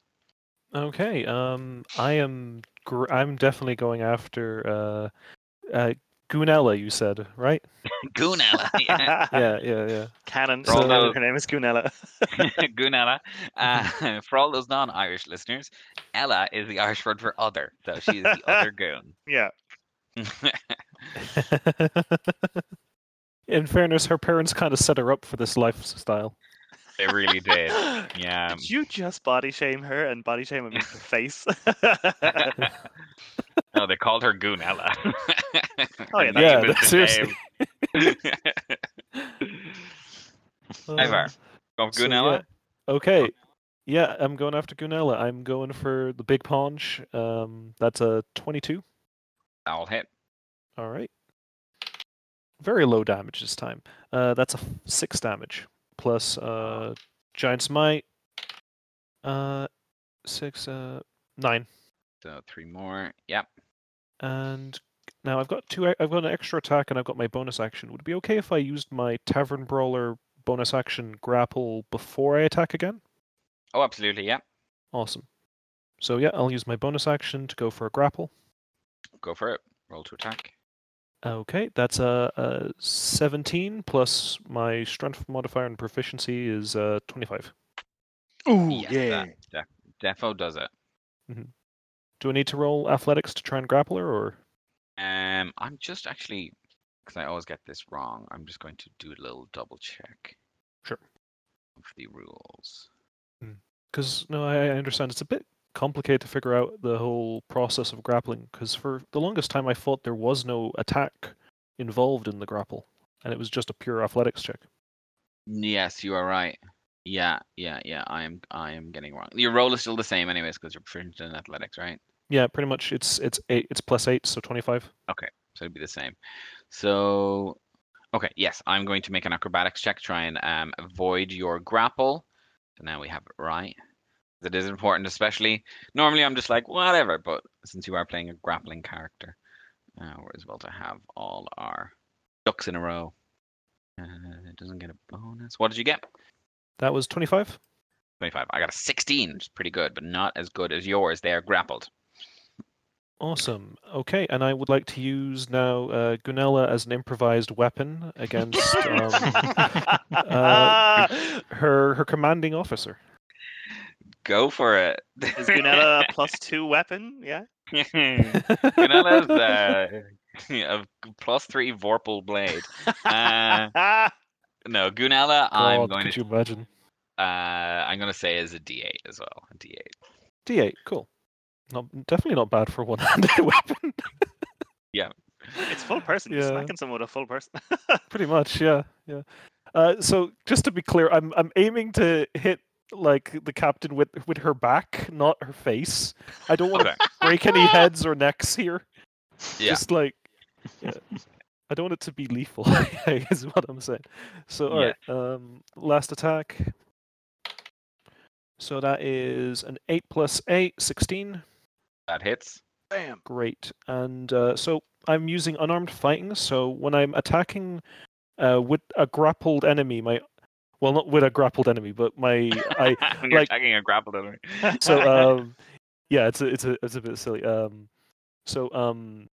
Okay. Um, I am. Gr- I'm definitely going after uh, uh, Goonella. You said right? Goonella. Yeah. Yeah, yeah, yeah. Cannon. For all So those- her name is Goonella. Goonella. Uh, for all those non-Irish listeners, Ella is the Irish word for other, so she is the other goon. yeah. In fairness, her parents kind of set her up for this lifestyle. they really did. Yeah. Did you just body shame her and body shame him in the face? No, they called her Goonella. Oh, yeah, Her yeah, name the seriously. same. Ivar, Go so, Goonella. yeah. Okay. Yeah, I'm going after Goonella. I'm going for the big paunch. Um, that's a 22. That'll hit. All right. Very low damage this time. Uh, that's a six damage plus uh, Giant's Might. Uh, six, uh, nine. So three more. Yep. And now I've got two. I've got an extra attack, and I've got my bonus action. Would it be okay if I used my Tavern Brawler bonus action grapple before I attack again? Oh, absolutely. Yep. Awesome. So yeah, I'll use my bonus action to go for a grapple. Go for it. Roll to attack. Okay, that's a, a 17 plus my strength modifier and proficiency is uh, 25. Ooh, Yes, yeah. that def- defo does it. Do I need to roll athletics to try and grapple her, or Um, I'm just actually because I always get this wrong. I'm just going to do a little double check. Sure. Of the rules. because no, I, I understand it's a bit complicated to figure out the whole process of grappling. Because for the longest time, I thought there was no attack involved in the grapple, and it was just a pure athletics check. Yes, you are right. Yeah, yeah, yeah. I am. I am getting wrong. Your roll is still the same, anyways, because you're proficient in athletics, right? Yeah, pretty much. It's it's eight. It's plus eight, so 25. Okay, So it'd be the same. So, okay, yes, I'm going to make an acrobatics check, try and um, avoid your grapple. So now we have it right. It is important, especially. Normally, I'm just like whatever, but since you are playing a grappling character, uh, we're as well to have all our ducks in a row. Uh, it doesn't get a bonus. What did you get? That was 25. 25. I got a 16, which is pretty good, but not as good as yours. They are grappled. Awesome. Okay, and I would like to use now uh, Goonella as an improvised weapon against um, uh, her her commanding officer. Go for it. Is Goonella a plus two weapon? Yeah. Goonella's uh, a plus three Vorpal blade. Uh, no, Goonella, I'm God, going could to you imagine? uh, I'm going to say is a D8 as well. A D8. D8, cool. Not definitely not bad for one-handed weapon. Yeah, it's full person. You're Yeah. smacking someone with a full person. Pretty much, yeah, yeah. Uh, so just to be clear, I'm I'm aiming to hit like the captain with with her back, not her face. I don't want to Okay. break any heads or necks here. Yeah. Just like, yeah. I don't want it to be lethal. is what I'm saying. So all Yeah. right, um, last attack. So that is an eight plus eight, 16. That hits. Bam. Great. And uh, so I'm using unarmed fighting. So when I'm attacking uh, with a grappled enemy, my well, not with a grappled enemy, but my I when you're like- attacking a grappled enemy. so um yeah, it's a it's a it's a bit silly. Um, so um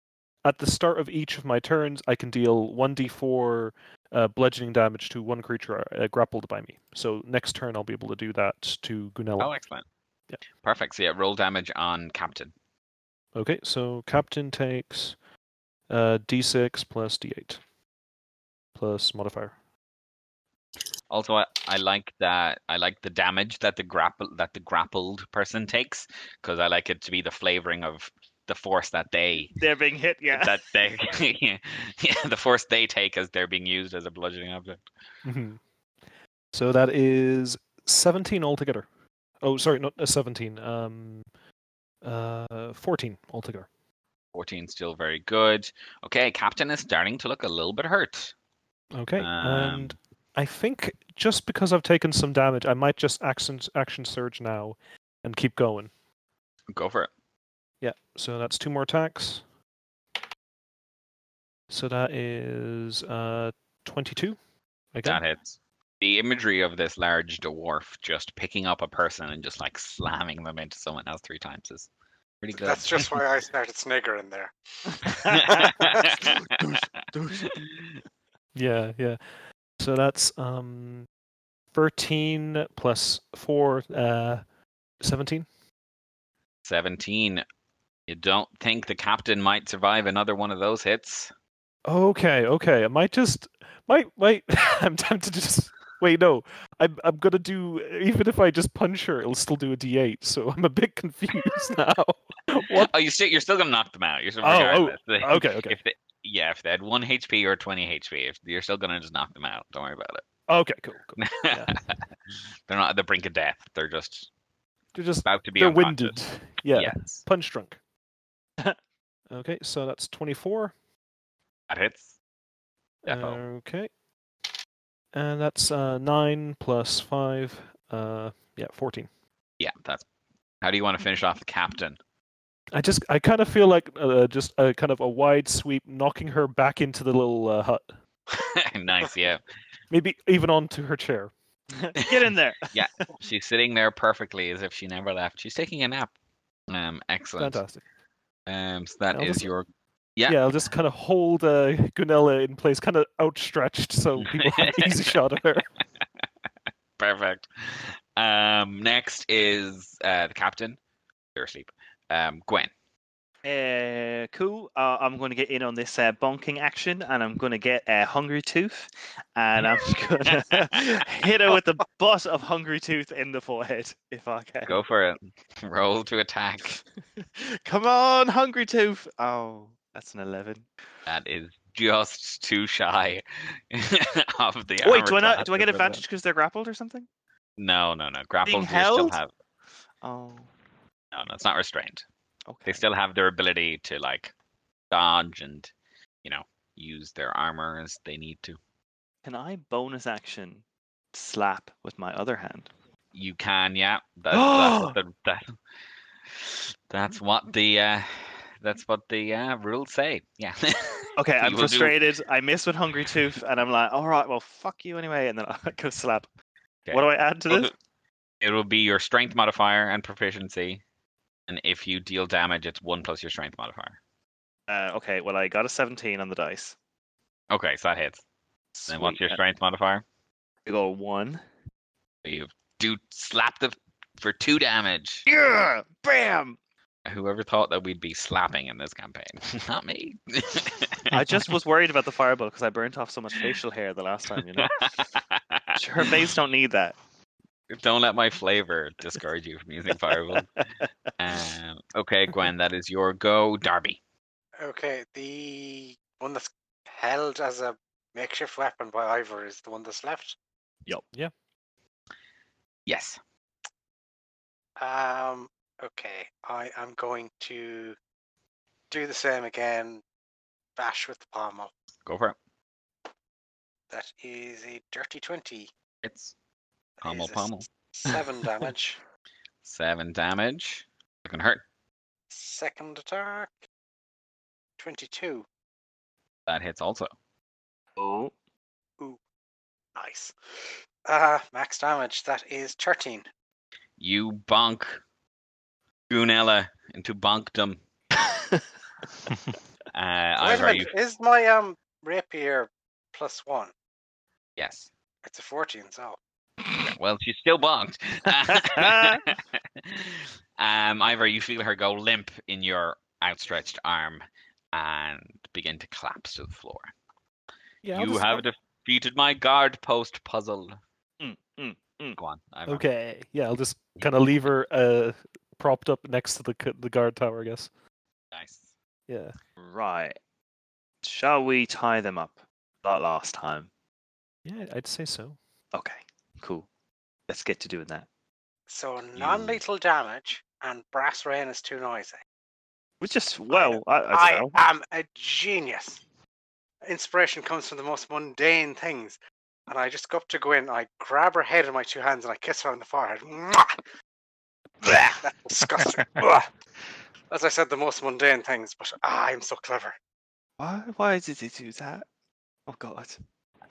at the start of each of my turns, I can deal one d4 uh, bludgeoning damage to one creature uh, grappled by me. So next turn, I'll be able to do that to Goonella. Oh, excellent. Yeah. Perfect. So yeah, roll damage on Captain. Okay, so Captain takes uh, d6 plus d8 plus modifier. Also, I, I like that. I like the damage that the grapple that the grappled person takes because I like it to be the flavoring of the force that they They're being hit. Yeah. that they yeah, the force they take as they're being used as a bludgeoning object. Mhm. So that is 17 altogether. Oh, sorry, not uh, 17. Um, uh, 14 altogether. 14 still very good. Okay, Captain is starting to look a little bit hurt. Okay, Um, and I think just because I've taken some damage, I might just action action surge now and keep going. Go for it. Yeah, so that's two more attacks. So that is uh 22 again. That hits. The imagery of this large dwarf just picking up a person and just like slamming them into someone else three times is pretty good. That's just why I started sniggering there. Yeah, yeah. So that's um 13 plus 4 uh 17. 17. You don't think the captain might survive another one of those hits? Okay, okay. I might just might wait. I'm tempted to just wait. No, I'm I'm gonna do even if I just punch her, it'll still do a D8. So I'm a bit confused now. what? Oh, you still you're still gonna knock them out. You're still Oh, oh, Okay, okay, If they, yeah, if they had one HP or 20 HP, if you're still gonna just knock them out. Don't worry about it. okay. Cool. cool. Yeah. They're not at the brink of death. They're just They're just about to be they're winded. Yeah, Yes, punch drunk. okay, so that's 24. that hits. Defo. Okay, and that's uh nine plus five. Uh, yeah, 14. yeah, that's. How do you want to finish off the captain? I just I kind of feel like uh, just a kind of a wide sweep, knocking her back into the little uh, hut, nice, yeah. maybe even onto her chair. Get in there. Yeah, she's sitting there perfectly as if she never left. She's taking a nap. Um, excellent. Fantastic. Um, so that I'll is just- your Yeah, Yeah. I'll just kind of hold uh, Goonella in place, kind of outstretched, so people have an easy shot at her. perfect. Um, next is uh the captain. You're asleep. Um, Gwen. Uh, cool. Uh, I'm going to get in on this uh, bonking action, and I'm going to get a uh, Hungry Tooth, and I'm going to hit her with the butt of Hungry Tooth in the forehead if I can. Go for it. Roll to attack. Come on, Hungry Tooth. Oh, that's an eleven. That is just too shy of the. Wait, do I not? Do I get advantage because they're grappled or something? No, no, no. Grappled, you still have. Oh, No, no, it's not restrained. Okay. They still have their ability to like dodge and, you know, use their armor as they need to. Can I bonus action slap with my other hand? You can, yeah. That, that's what the, that, that's what the uh, that's what the uh, rules say. Yeah. Okay, I'm will do- frustrated. I miss with Hungry Tooth, and I'm like, all right, well, fuck you anyway, and then I go slap. Okay. What do I add to this? It will be your strength modifier and proficiency, and if you deal damage, it's one plus your strength modifier. Uh, okay, well, I got a 17 on the dice. Okay, so that hits. And what's your strength modifier? I go one. You do slap the for two damage. Yeah, bam. Whoever thought that we'd be slapping in this campaign? Not me. I just was worried about the fireball because I burnt off so much facial hair the last time. You know, her face don't need that. Don't let my flavor discourage you from using fireball. um, okay, Gwen, that is your go. Darby. Okay, the one that's held as a makeshift weapon by Ivor is the one that's left. Yep. Yeah. Yes. Um, okay, I am going to do the same again. Bash with the palm up. Go for it. That is a dirty twenty. It's That pommel is pommel. Seven damage. Seven damage. Looking hurt. Second attack. Twenty-two. That hits also. Oh, Ooh. Nice. Uh, max damage. That is thirteen. You bonk Goonella into bonkdom. Uh, Wait a Ivor, you Is my um rapier plus one? yes. It's a fourteen, so Well, she's still bonked. um, Ivor, you feel her go limp in your outstretched arm and begin to collapse to the floor. Yeah, you just- have defeated my guard post puzzle. Mm, mm, mm. Go on, Ivor. Okay, yeah, I'll just kind of leave her uh, propped up next to the the guard tower, I guess. Nice. Yeah. right. Shall we tie them up? Like last time. Yeah, I'd say so. Okay, cool. Let's get to doing that. so non-lethal damage and brass rain is too noisy. Which just well, I, I I know. am a genius. Inspiration comes from the most mundane things. And I just go up to Gwen, I grab her head in my two hands, and I kiss her on the forehead. That's disgusting. As I said, the most mundane things, but ah, I'm so clever. Why? Why did he do that? Oh God.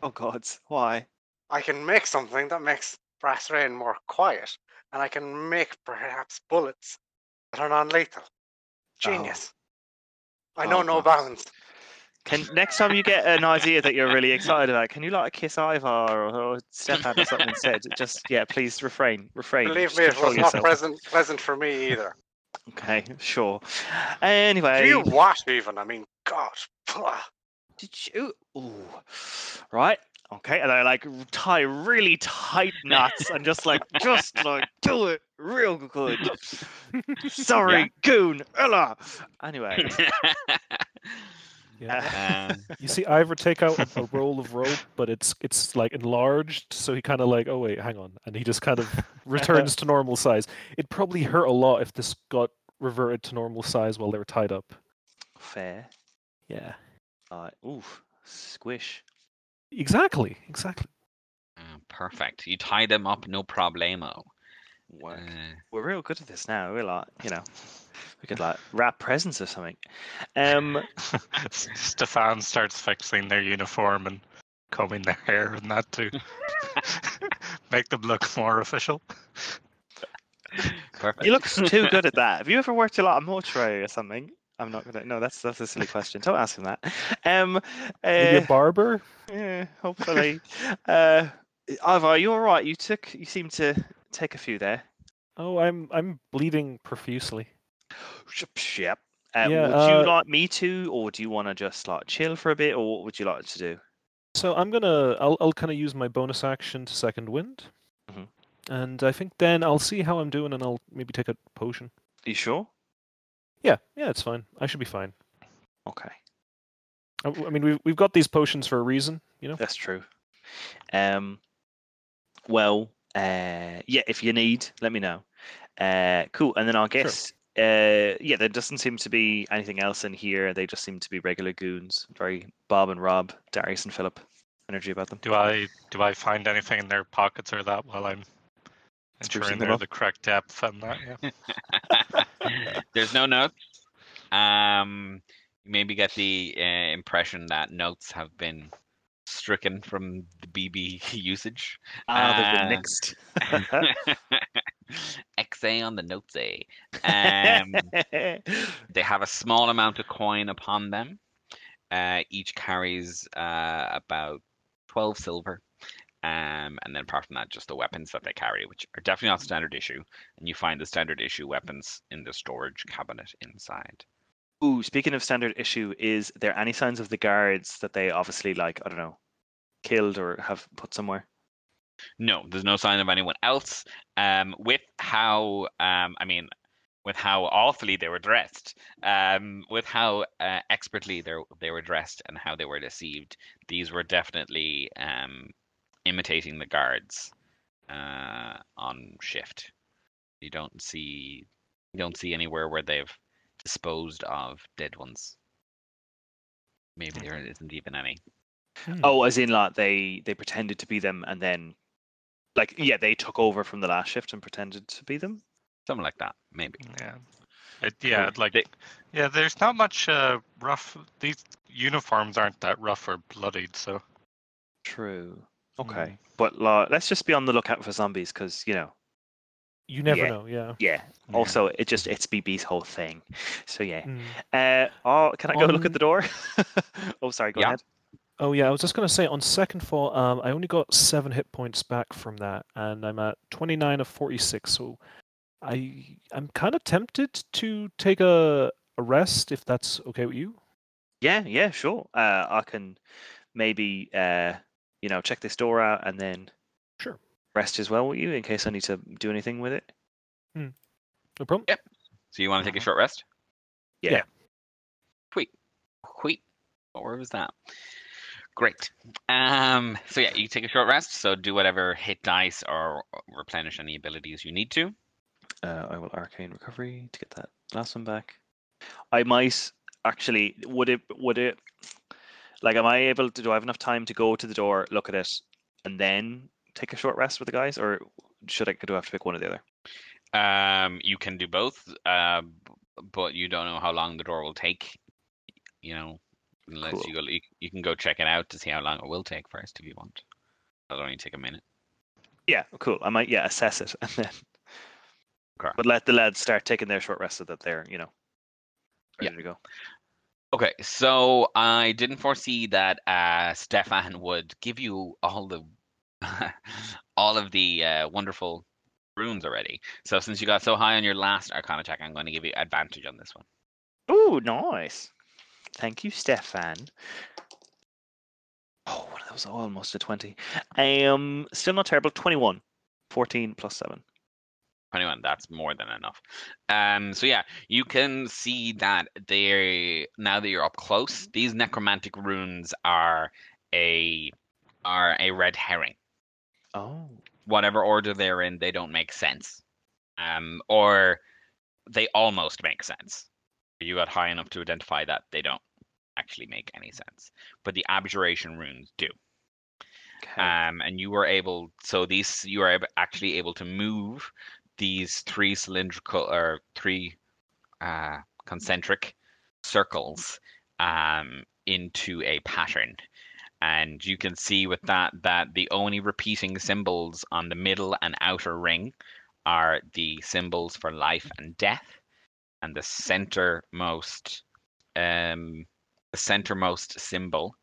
Oh God. Why? I can make something that makes brass rain more quiet, and I can make perhaps bullets that are non-lethal. Oh. Genius. I oh, know Oh, no bounds. Can next time you get an idea that you're really excited about, can you like kiss Ivar or, or Stefan or something instead? Just yeah, please refrain, refrain. Believe me, it was not pleasant, pleasant for me either. Okay, sure. Anyway, Do you what even? I mean, God. Did you? Ooh, right. Okay, and I like tie really tight knots and just like just like do it real good. Sorry, goon, Ella. Anyway, Yeah. Um, You see Ivor take out a, a roll of rope, but it's it's like enlarged, so he kind of like, oh wait, hang on, and he just kind of returns to normal size. It probably hurt a lot if this got reverted to normal size while they were tied up. fair. Yeah, Uh, oof, squish. Exactly, exactly. uh, perfect. You tie them up, no problemo. Work. Uh, We're real good at this now. We're like, you know, we could like wrap presents or something. Um, Stefan starts fixing their uniform and combing their hair and that to make them look more official. perfect. he looks too good at that. Have you ever worked a lot of mortuary or something? I'm not gonna. No, that's that's a silly question. Don't ask him that. Um, Maybe uh, a barber. yeah, hopefully. uh, Ivar, are you all right? You took. You seem to take a few there. Oh, I'm I'm bleeding profusely. Yep. Uh, Yeah, would uh, you like me to, or do you want to just like chill for a bit, or what would you like to do? So I'm gonna I'll I'll kind of use my bonus action to second wind, Mhm. and I think then I'll see how I'm doing, and I'll maybe take a potion. you sure? Yeah, yeah, it's fine. I should be fine. Okay. I, I mean, we've we've got these potions for a reason, you know. That's true. Um, well, uh, yeah, if you need, let me know. Uh, cool. And then I guess, uh, yeah, there doesn't seem to be anything else in here. They just seem to be regular goons. Very Bob and Rob, Darius and Philip energy about them. Do I do I find anything in their pockets or that while I'm Sprucing ensuring them the correct depth on that? Yeah. There's no notes. Um, you maybe get the uh, impression that notes have been stricken from the BB usage. Ah, they've Uh, been nixed. XA on the notes A. Um, they have a small amount of coin upon them. Uh, each carries uh, about 12 silver. Um, and then apart from that, just the weapons that they carry, which are definitely not standard issue. And you find the standard issue weapons in the storage cabinet inside. Ooh, speaking of standard issue, is there any signs of the guards that they obviously like, I don't know, killed or have put somewhere? No, there's no sign of anyone else. Um, with how, um, I mean, with how awfully they were dressed, um, with how uh, expertly they they were dressed and how they were deceived, these were definitely um, imitating the guards uh, on shift. You don't see, you don't see anywhere where they've disposed of dead ones. Maybe there isn't even any. Hmm. Oh, as in like they they pretended to be them and then like yeah, they took over from the last shift and pretended to be them. Something like that, maybe. Yeah. It, yeah, Cool. like They- yeah, there's not much uh, rough. These uniforms aren't that rough or bloodied, so True. Mm. Okay, but like, let's just be on the lookout for zombies because you know, You never yeah. know. Yeah. yeah. Yeah. Also, it just it's BB's whole thing. So yeah. Hmm. Uh, oh, can I go look at the door? oh, sorry. Go Yeah. ahead. Oh yeah, I was just gonna say on second fall, um, I only got seven hit points back from that, and I'm at 29 of 46. So I I'm kind of tempted to take a a rest if that's okay with you. Yeah, yeah, sure. Uh, I can maybe uh, you know check this door out and then Sure. rest as well with you in case I need to do anything with it. No problem. Yep. So you want to take a short rest? Yeah. Yeah. Wait. Wait. Where was that? Great. Um. So yeah, you take a short rest. So do whatever hit dice or replenish any abilities you need to. Uh, I will arcane recovery to get that last one back. I might actually. Would it? Would it? Like, am I able to? Do I have enough time to go to the door, look at it, and then take a short rest with the guys, or should I? Do I have to pick one or the other? Um, you can do both, uh, but you don't know how long the door will take. You know, unless Cool. you go, you, you can go check it out to see how long it will take first if you want. That'll only take a minute. Yeah, cool. I might yeah assess it and then. Okay. But let the lads start taking their short rest so that they're you know Yeah. ready to go. Okay, so I didn't foresee that uh, Stefan would give you all the all of the uh, wonderful runes already. So since you got so high on your last Arcana check, I'm going to give you advantage on this one. Ooh, nice. Thank you, Stefan. Oh, that was almost a 20. I am still not terrible. 21. 14 plus 7. 21 that's more than enough. Um so yeah you can see that they now that you're up close these necromantic runes are a are a red herring. Oh. whatever order they're in they don't make sense. Um or they almost make sense. You got high enough to identify that they don't actually make any sense. But the abjuration runes do. Okay. um, and you were able so these you are actually able to move these three cylindrical or three uh, concentric circles um, into a pattern. And you can see with that that the only repeating symbols on the middle and outer ring are the symbols for life and death. And the centermost um, the centermost symbol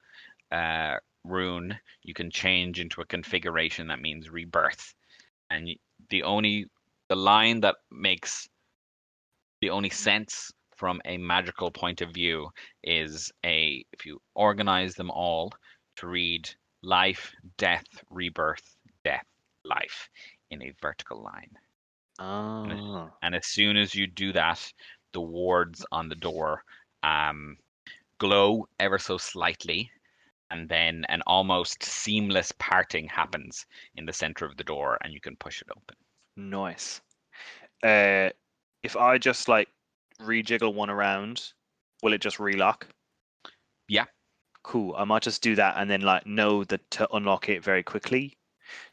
uh, rune you can change into a configuration that means rebirth. And the only the line that makes the only sense from a magical point of view is a if you organize them all to read life death rebirth death life in a vertical line oh. and as soon as you do that the wards on the door um, glow ever so slightly and then an almost seamless parting happens in the center of the door and you can push it open Nice. Uh, if I just like rejiggle one around, will it just relock? Yeah. Cool. I might just do that and then like know that to unlock it very quickly.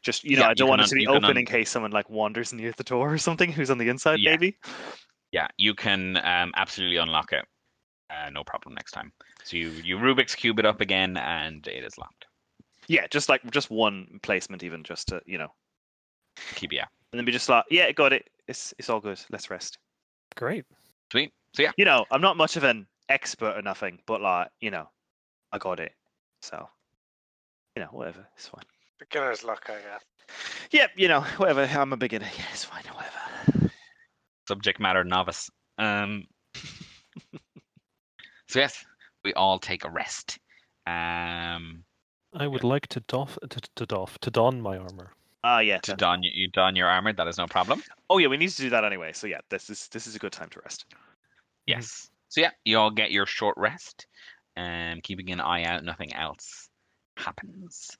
Just you know, Yeah, I don't want it to be open un- in case someone like wanders near the door or something who's on the inside, Yeah. maybe. yeah you can um, absolutely unlock it uh, no problem next time so you you rubik's cube it up again and it is locked Yeah, just like just one placement, even just to you know, keep yeah and then be just like, yeah, I got it. It's it's all good. Let's rest. Great. sweet so yeah You know, I'm not much of an expert or nothing, but like you know, I got it. So, you know, whatever, it's fine. Beginner's luck, I guess. Yep, you know, whatever. I'm a beginner. Yeah, it's fine. Whatever. subject matter novice um so yes we all take a rest um I would like to doff to, to doff to don my armor. Ah, yeah. to don you, you don your armor that is no problem Oh, yeah. We need to do that anyway. So yeah, this is this is a good time to rest. Yes. So yeah, you all get your short rest, and keeping an eye out, nothing else happens.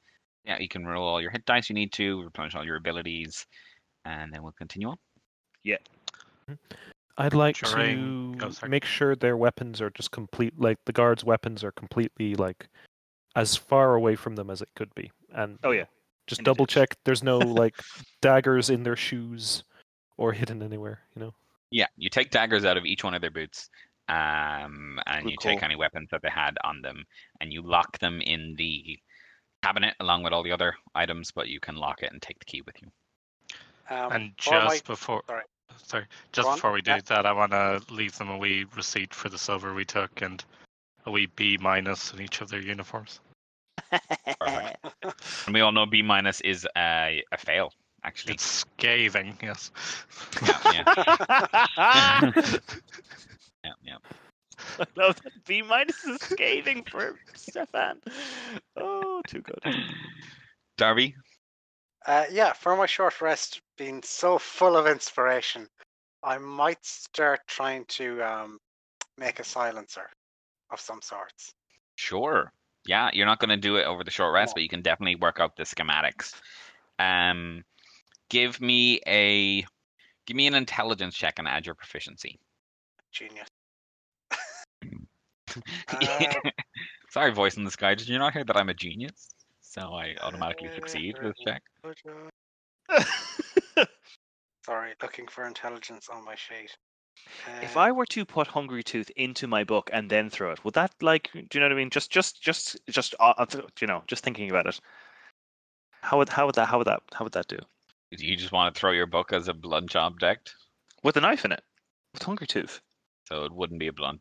Yeah, you can roll all your hit dice you need to, replenish all your abilities, and then we'll continue on. Yeah. I'd like During- to oh, make sure their weapons are just complete. Like the guards' weapons are completely like as far away from them as it could be. And Oh, yeah. Just In double check there's no like daggers in their shoes or hidden anywhere. You know. Yeah, you take daggers out of each one of their boots, um, and Good you take any weapons that they had on them, and you lock them in the cabinet along with all the other items. But you can lock it and take the key with you. Um, And for my- just before, sorry. sorry, just Go on. before we do Yeah. that, I want to leave them a wee receipt for the silver we took and a wee B minus in each of their uniforms. Perfect. And we all know B minus is a, a fail, actually. It's scathing, yes. Yeah, yeah, yeah, yeah. I love that B minus is scathing for Stefan. Oh, too good. Darby, Uh, yeah, for my short rest, being so full of inspiration, I might start trying to um, make a silencer of some sorts. Sure. Yeah, you're not going to do it over the short rest, No. but you can definitely work out the schematics. Um, give me a give me an intelligence check and add your proficiency. Genius. Uh, Sorry, voice in the sky. Did you not hear that I'm a genius? So I automatically succeed with this check. Sorry, looking for intelligence on my sheet. If I were to put Hungry Tooth into my book and then throw it, would that like do you know what I mean? Just just just just uh, uh, you know, just thinking about it. How would how would that how would that how would that do? Do you just want to throw your book as a blunt object? With a knife in it. With Hungry Tooth. So it wouldn't be a blunt.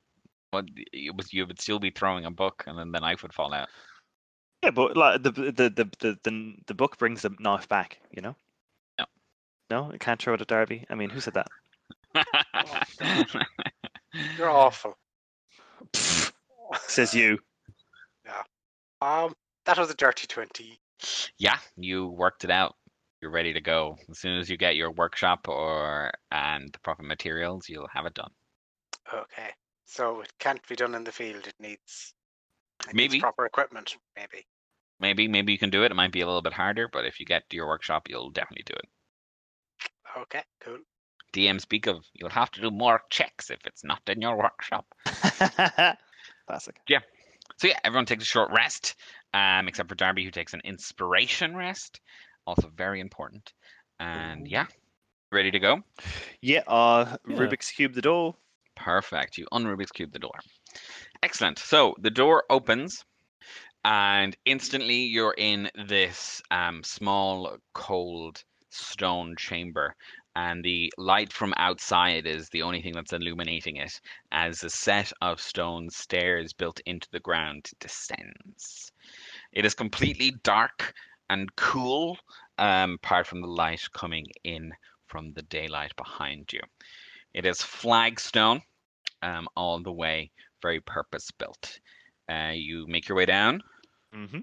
But you would, you would still be throwing a book, and then the knife would fall out. Yeah, but like the the the the the, the book brings the knife back, you know? No. No, it can't throw it at Darby. I mean, who said that? You're awful. Says you. Yeah. Um, that was a dirty twenty. yeah, you worked it out. You're ready to go. As soon as you get your workshop or and the proper materials, you'll have it done. Okay, so it can't be done in the field. It needs it Maybe. needs proper equipment. Maybe. Maybe maybe you can do it. It might be a little bit harder, but if you get to your workshop, you'll definitely do it. Okay, cool. DM speak of you'll have to do more checks if it's not in your workshop. Classic. Yeah. So yeah, everyone takes a short rest, um, except for Darby who takes an inspiration rest, also very important. And yeah, ready to go. Yeah, uh Yeah. Rubik's Cube the door. Perfect. You un-Rubik's cube the door. Excellent. So the door opens, and instantly you're in this um, small, cold stone chamber, and the light from outside is the only thing that's illuminating it, as a set of stone stairs built into the ground descends. It is completely dark and cool, um, apart from the light coming in from the daylight behind you. It is flagstone um, all the way, very purpose built. Uh, you make your way down. Mm-hmm.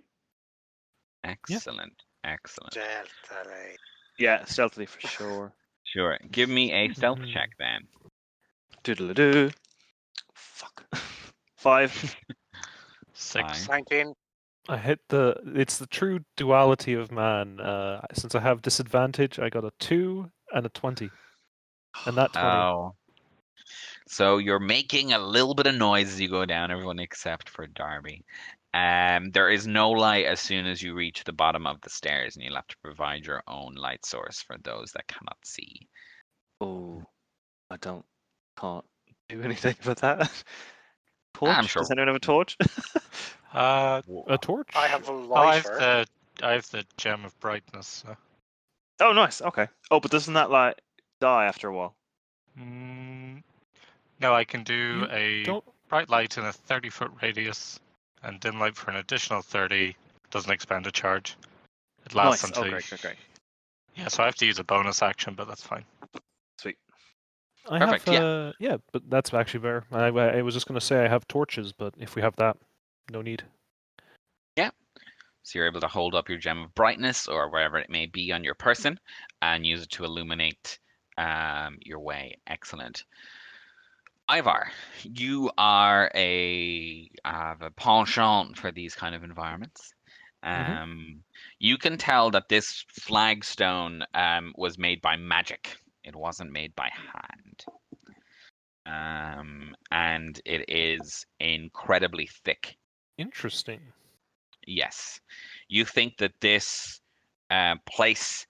Excellent. Excellent. Delta Yeah, stealthily for sure. Sure. Give me a stealth Mhm. check then. Doodle doo. Fuck. Five. Six. Nineteen. I hit the. It's the true duality of man. Uh, since I have disadvantage, I got a two and a twenty, and that twenty. Oh. So you're making a little bit of noise as you go down, everyone except for Darby. Um, there is no light as soon as you reach the bottom of the stairs, and you'll have to provide your own light source for those that cannot see. Oh, I don't can't do anything about that. Torch? I'm sure- Does anyone have a torch? Uh, a torch. I have a oh, I have lighter. the I have the gem of brightness. So. oh, nice. Okay. Oh, but doesn't that light die after a while? Mm, no, I can do You a Don't. bright light in a 30 foot radius and dim light for an additional 30. Doesn't expend a charge. It lasts nice. until Oh, great, great, great. Yeah, so I have to use a bonus action, but that's fine. Sweet. I Perfect, have. yeah. Uh, yeah, but that's actually better. I, I I was just gonna say I have torches, but if we have that, no need. Yeah. So you're able to hold up your gem of brightness or wherever it may be on your person and use it to illuminate um, your way. Excellent. Ivar, you are a have a penchant for these kind of environments. Mhm. Um, You can tell that this flagstone um, was made by magic. It wasn't made by hand. Um, and it is incredibly thick. Interesting. Yes. You think that this uh, place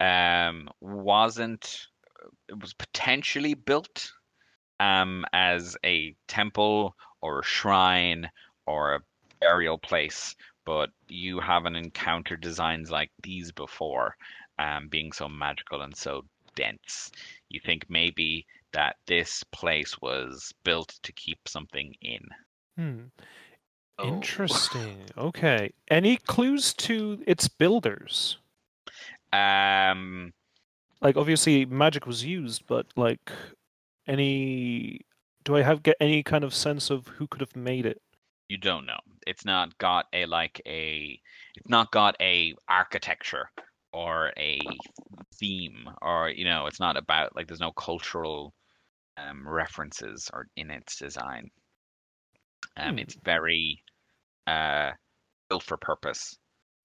um, wasn't, it was potentially built um, as a temple or a shrine or a burial place, but you haven't encountered designs like these before, um, being so magical and so dense. You think maybe that this place was built to keep something in. Hmm. Oh. Interesting. Okay. Any clues to its builders? Um, Like obviously magic was used, but like any do I have get any kind of sense of who could have made it? you don't know. It's not got a like a it's not got a architecture or a theme or you know, it's not about like there's no cultural um references or in its design. Um Hmm. it's very uh built for purpose.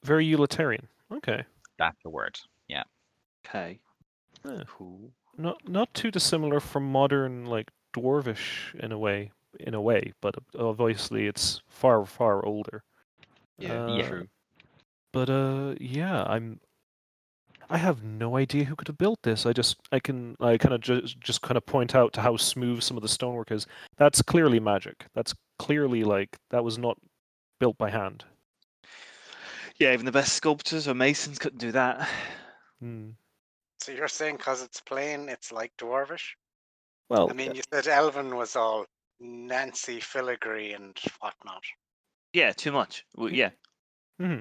Very utilitarian. Okay. That's the word. Yeah. Okay. Cool. Not not too dissimilar from modern like dwarvish in a way, in a way, but obviously it's far far older. Yeah, Uh, true. But uh, yeah, I'm. I have no idea who could have built this. I just, I can, I kind of just, just kind of point out to how smooth some of the stonework is. That's clearly magic. That's clearly like that was not built by hand. Yeah, even the best sculptors or masons couldn't do that. Hmm. So you're saying because it's plain, it's like dwarvish? Well, I mean, you said Elven was all Nancy filigree and whatnot. Yeah, too much. Well, hmm. yeah, mm-hmm.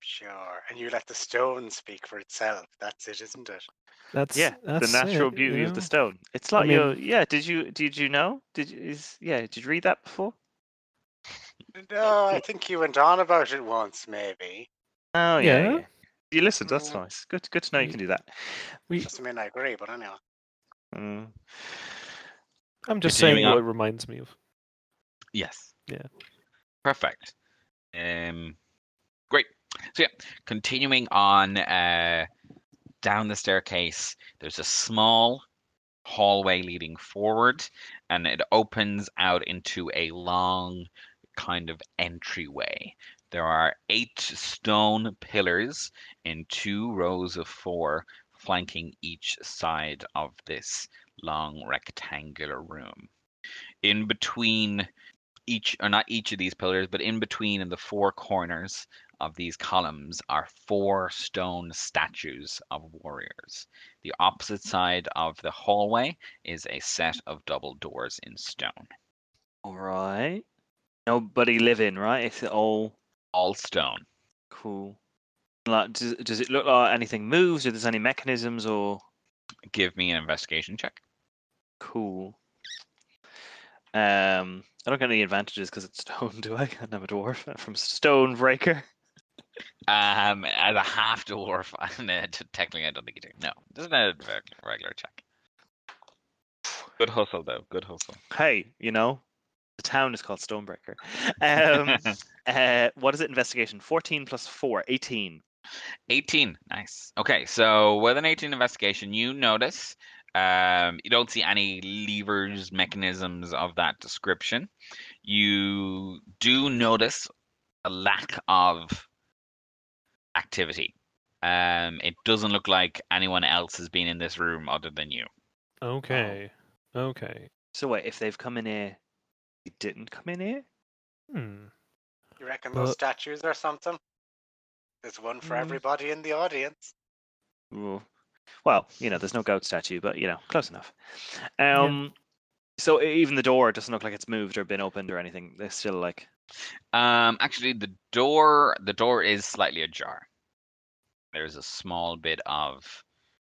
Sure. And you let the stone speak for itself. That's it, isn't it? that's yeah. that's the natural it, beauty you of the stone. It's I like mean- your yeah. Did you did you know? Did you, is yeah? Did you read that before? No, I think you went on about it once, maybe. Oh yeah. Yeah. yeah. You listened. That's nice. Good. Good to know you can do that. We, Doesn't mean I agree, but anyway. Mm. I'm just saying Continuing what on. it reminds me of. Yes. Yeah. Perfect. Um, great. So yeah, continuing on uh, down the staircase, there's a small hallway leading forward, and it opens out into a long kind of entryway. There are eight stone pillars in two rows of four, flanking each side of this long rectangular room. In between each or not each of these pillars, but in between in the four corners of these columns are four stone statues of warriors. The opposite side of the hallway is a set of double doors in stone. All right. Nobody live in right. It's all All stone. cool. Like, does, does it look like anything moves? Or there's any mechanisms or Give me an investigation check. cool? Um, I don't get any advantages because it's stone, do I? I'm a dwarf I'm from Stonebreaker. Um, as a half dwarf, and uh, technically I don't think you do. No, doesn't a regular check. Good hustle though. Good hustle. Hey, you know, the town is called Stonebreaker. Um, uh, what is it? Investigation 14 plus 4, 18. 18. Nice. Okay, so with an 18 investigation, you notice um, you don't see any levers, mechanisms of that description. You do notice a lack of activity. Um, it doesn't look like anyone else has been in this room other than you. Okay. Okay. So wait, if they've come in here, they didn't come in here? Hmm. You reckon those statues or something? There's one for Mm. everybody in the audience. Ooh. Well, you know, there's no goat statue, but you know, close enough. Um, so e- even the door doesn't look like it's moved or been opened or anything. They're still like, Um, actually, the door the door is slightly ajar. There's a small bit of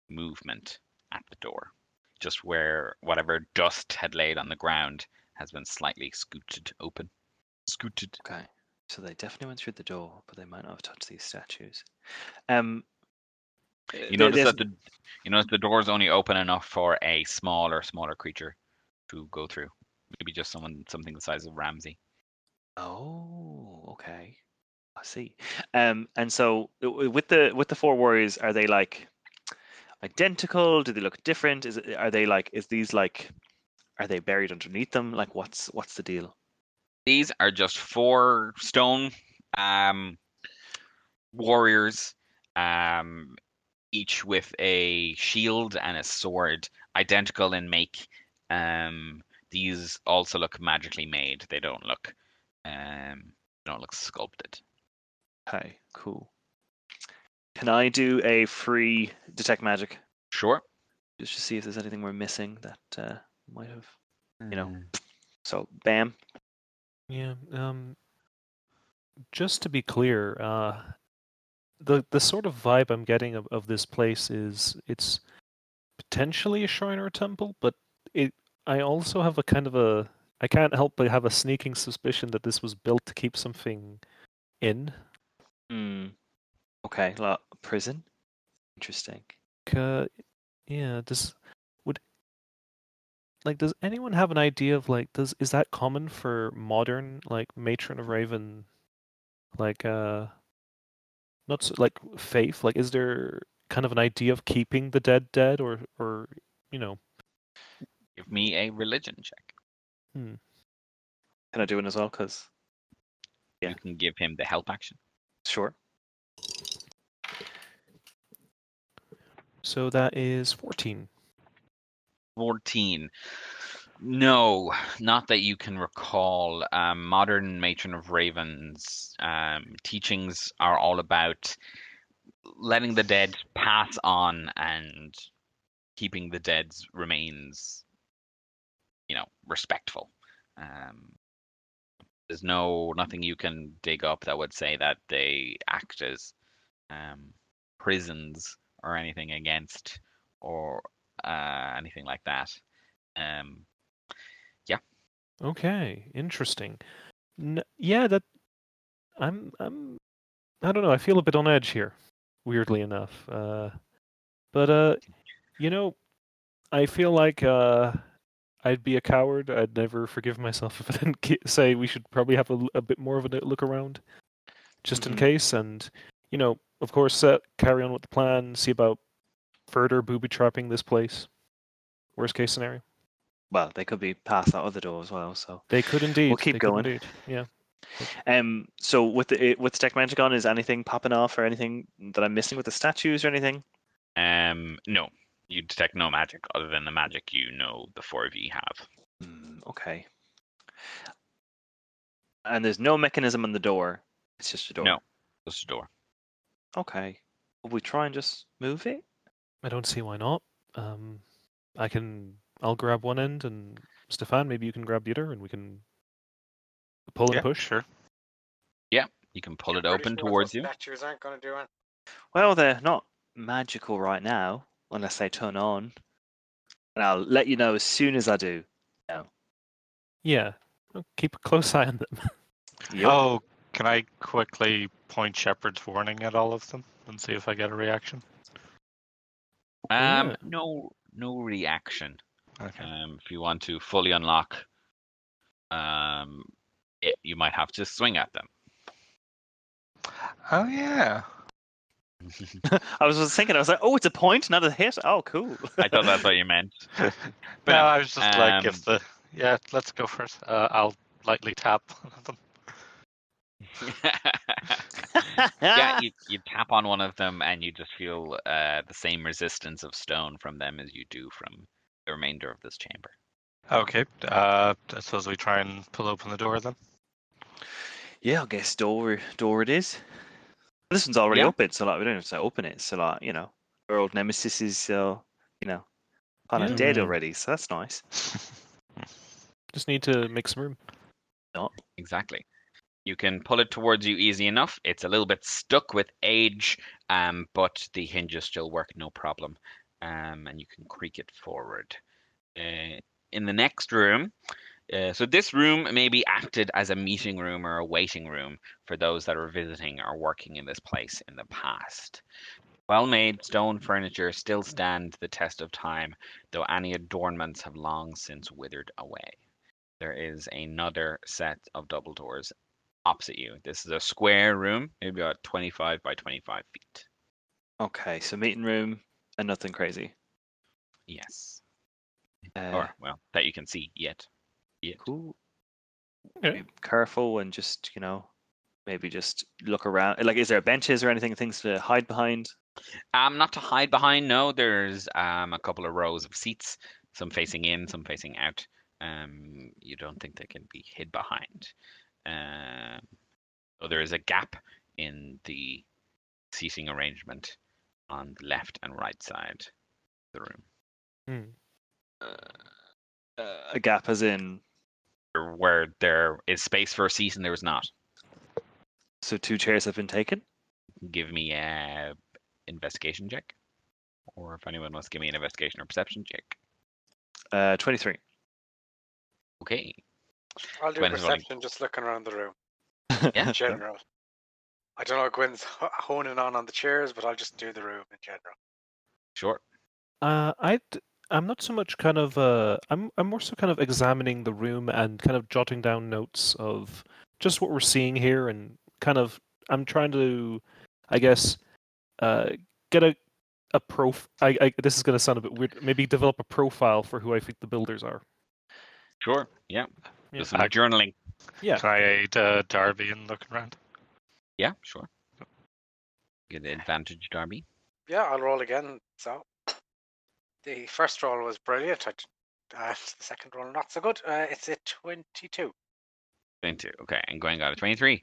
movement at the door, just where whatever dust had laid on the ground has been slightly scooted open. Scooted. okay, so they definitely went through the door, but they might not have touched these statues. Um, You notice that the you notice the door's only open enough for a smaller smaller creature to go through. Maybe just someone something the size of Ramsey. Oh, okay. I see. Um, and so with the with the four warriors, are they like identical? Do they look different? Is it, are they like is these like are they buried underneath them? Like what's what's the deal? These are just four stone um, warriors, um, each with a shield and a sword, identical in make. Um, these also look magically made. They don't look, um, they don't look sculpted. Okay, cool. Can I do a free detect magic Sure. just to see if there's anything we're missing that uh, might have? You know. Mm. So bam. Yeah. Um. Just to be clear, uh, the the sort of vibe I'm getting of, of this place is it's potentially a shrine or a temple, but it I also have a kind of a I can't help but have a sneaking suspicion that this was built to keep something in. Hmm. Okay, like prison. Interesting. Uh, yeah. Does would like does anyone have an idea of like does is that common for modern like matron of Raven, like uh, not so, like faith? Like, is there kind of an idea of keeping the dead dead, or or you know? Give me a religion check. hmm. Can I do it as well? Because Yeah. You can give him the help action. sure. So that is 14. 14. No, not that you can recall. Um, modern Matron of Ravens um, teachings are all about letting the dead pass on and keeping the dead's remains, you know, respectful. Um, there's no nothing you can dig up that would say that they act as um, prisons or anything against or uh, anything like that. Um, yeah. Okay, interesting. N- yeah, that I'm I'm I don't know. I feel a bit on edge here, weirdly enough. Uh, but uh, you know, I feel like uh, I'd be a coward. I'd never forgive myself if I didn't say we should probably have a bit more of a look around, just Mhm. in case. And you know, of course, uh, carry on with the plan. See about further booby trapping this place. Worst case scenario. Well, they could be past that other door as well. So, They could indeed. keep they could going. Yeah. um, so with the with the Detect Magic on, is anything popping off or anything that I'm missing with the statues or anything? um, no, you detect no magic other than the magic you know the four of you have. Hmm, okay. And there's no mechanism on the door. It's just a door. No. Just a door. Okay. Will we try and just move it? I don't see why not. Um, I can. I'll grab one end, and Stefan, maybe you can grab the other, and we can pull and yeah, push. sure. Yeah, you can pull it open sure towards you. Statues aren't going to do it. Well, they're not magical right now, unless they turn on. And I'll let you know as soon as I do. Yeah. Oh, Keep a close eye on them. Yep. Oh, can I quickly point Shepard's warning at all of them and see if I get a reaction? Um, Yeah. no, no reaction. Okay. Um, if you want to fully unlock, um, it, you might have to swing at them. Oh yeah. I was just thinking, I was like, oh, it's a point, not a hit. Oh, cool. I thought that's what you meant. no, no, I was just like, if um, the yeah, let's go for it. Uh, I'll lightly tap them. Yeah, you, you tap on one of them and you just feel uh, the same resistance of stone from them as you do from the remainder of this chamber. Okay. Uh, I suppose we try and pull open the door then. yeah, I guess door door it is. This one's already Yeah. open, so like we don't have to open it. So like, you know, our old nemesis is uh, you know, kind of Yeah. dead already, so that's nice. Just need to make some room. Not Exactly. You can pull it towards you easy enough. It's a little bit stuck with age, um, but the hinges still work no problem. Um, and you can creak it forward. Uh, in the next room, uh, so this room maybe acted as a meeting room or a waiting room for those that are visiting or working in this place in the past. Well-made stone furniture still stand the test of time, though any adornments have long since withered away there is another set of double doors opposite you. This is a square room, maybe about 25 by 25 feet. Okay, so meeting room and nothing crazy. Yes. Uh, or, well, that you can see yet. Yet. cool. Okay. Be careful and just you know, maybe just look around. Like, is there benches or anything, things to hide behind? Um, not to hide behind, no. There's um, a couple of rows of seats, some facing in, some facing out. Um, you don't think they can be hid behind. Um, so there is a gap in the seating arrangement on the left and right side of the room. Hmm. Uh, a gap, as in, where there is space for a seat and there is not. so two chairs have been taken. Give me a investigation check, or if anyone wants to give me an investigation or perception check. Uh, twenty-three. Okay. I'll do Gwen is rolling. perception just looking around the room Yeah. in general. I don't know if Gwen's honing on on the chairs, but I'll just do the room in general. Sure. Uh, I I'm not so much kind of uh I'm I'm more so kind of examining the room and kind of jotting down notes of just what we're seeing here and kind of I'm trying to I guess uh get a a prof I, I this is going to sound a bit weird maybe develop a profile for who I think the builders are. Sure. Yeah. Yeah. Do some I- journaling. Yeah. Can I aid uh, Darby in looking around? Yeah, sure. Get advantage, Darby. Yeah, I'll roll again. So the first roll was brilliant. I, uh, the second roll not so good. Uh, it's a twenty-two. 22. Okay, and Gwen got a 23.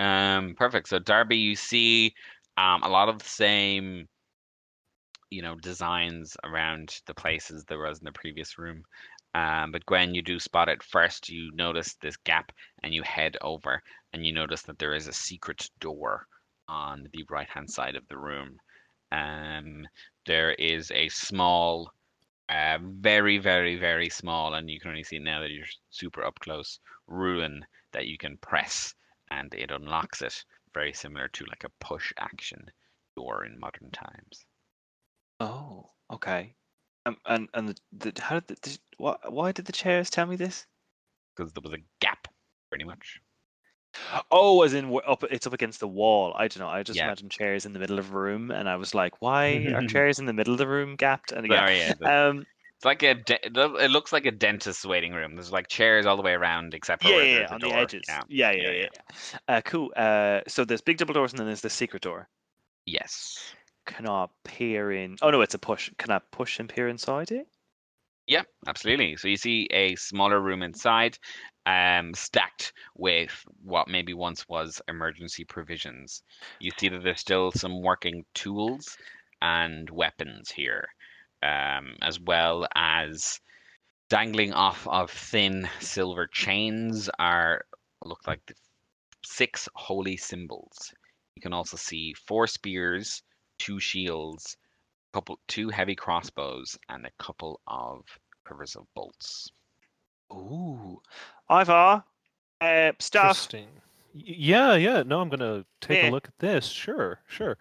Um, perfect. So Darby, you see um, a lot of the same, you know, designs around the places there was in the previous room. Um, but Gwen, you do spot it first. You notice this gap, and you head over, and you notice that there is a secret door on the right-hand side of the room. Um, there is a small, uh, very, very, very small, and you can only see it now that you're super up close rune that you can press and it unlocks it very similar to like a push action door in modern times Oh, okay. Um, and and the, the how did the, the why why did the chairs tell me this? because there was a gap pretty much Oh, as in up, it's up against the wall. I don't know. I just Yeah. imagine chairs in the middle of a room, and I was like, why are chairs in the middle of the room gapped? And again, Sorry, yeah, um, it's like a de- it looks like a dentist's waiting room there's like chairs all the way around except for yeah, yeah, yeah, on the edges. yeah. Yeah, yeah, Yeah, yeah. yeah. yeah. Uh, cool. Uh, so there's big double doors, and then there's the secret door. yes Can I peer in? Oh no, it's a push. Can I push and peer inside it? Yeah, absolutely. So you see a smaller room inside, um, stacked with what maybe once was emergency provisions. You see that there's still some working tools and weapons here, um, as well as dangling off of thin silver chains are look like six holy symbols. You can also see four spears, two shields, couple two heavy crossbows, and a couple of quivers of bolts. Ooh, Ivar, uh, stuff. Interesting. Yeah, yeah. No, I'm gonna take Yeah. a look at this. Sure, sure.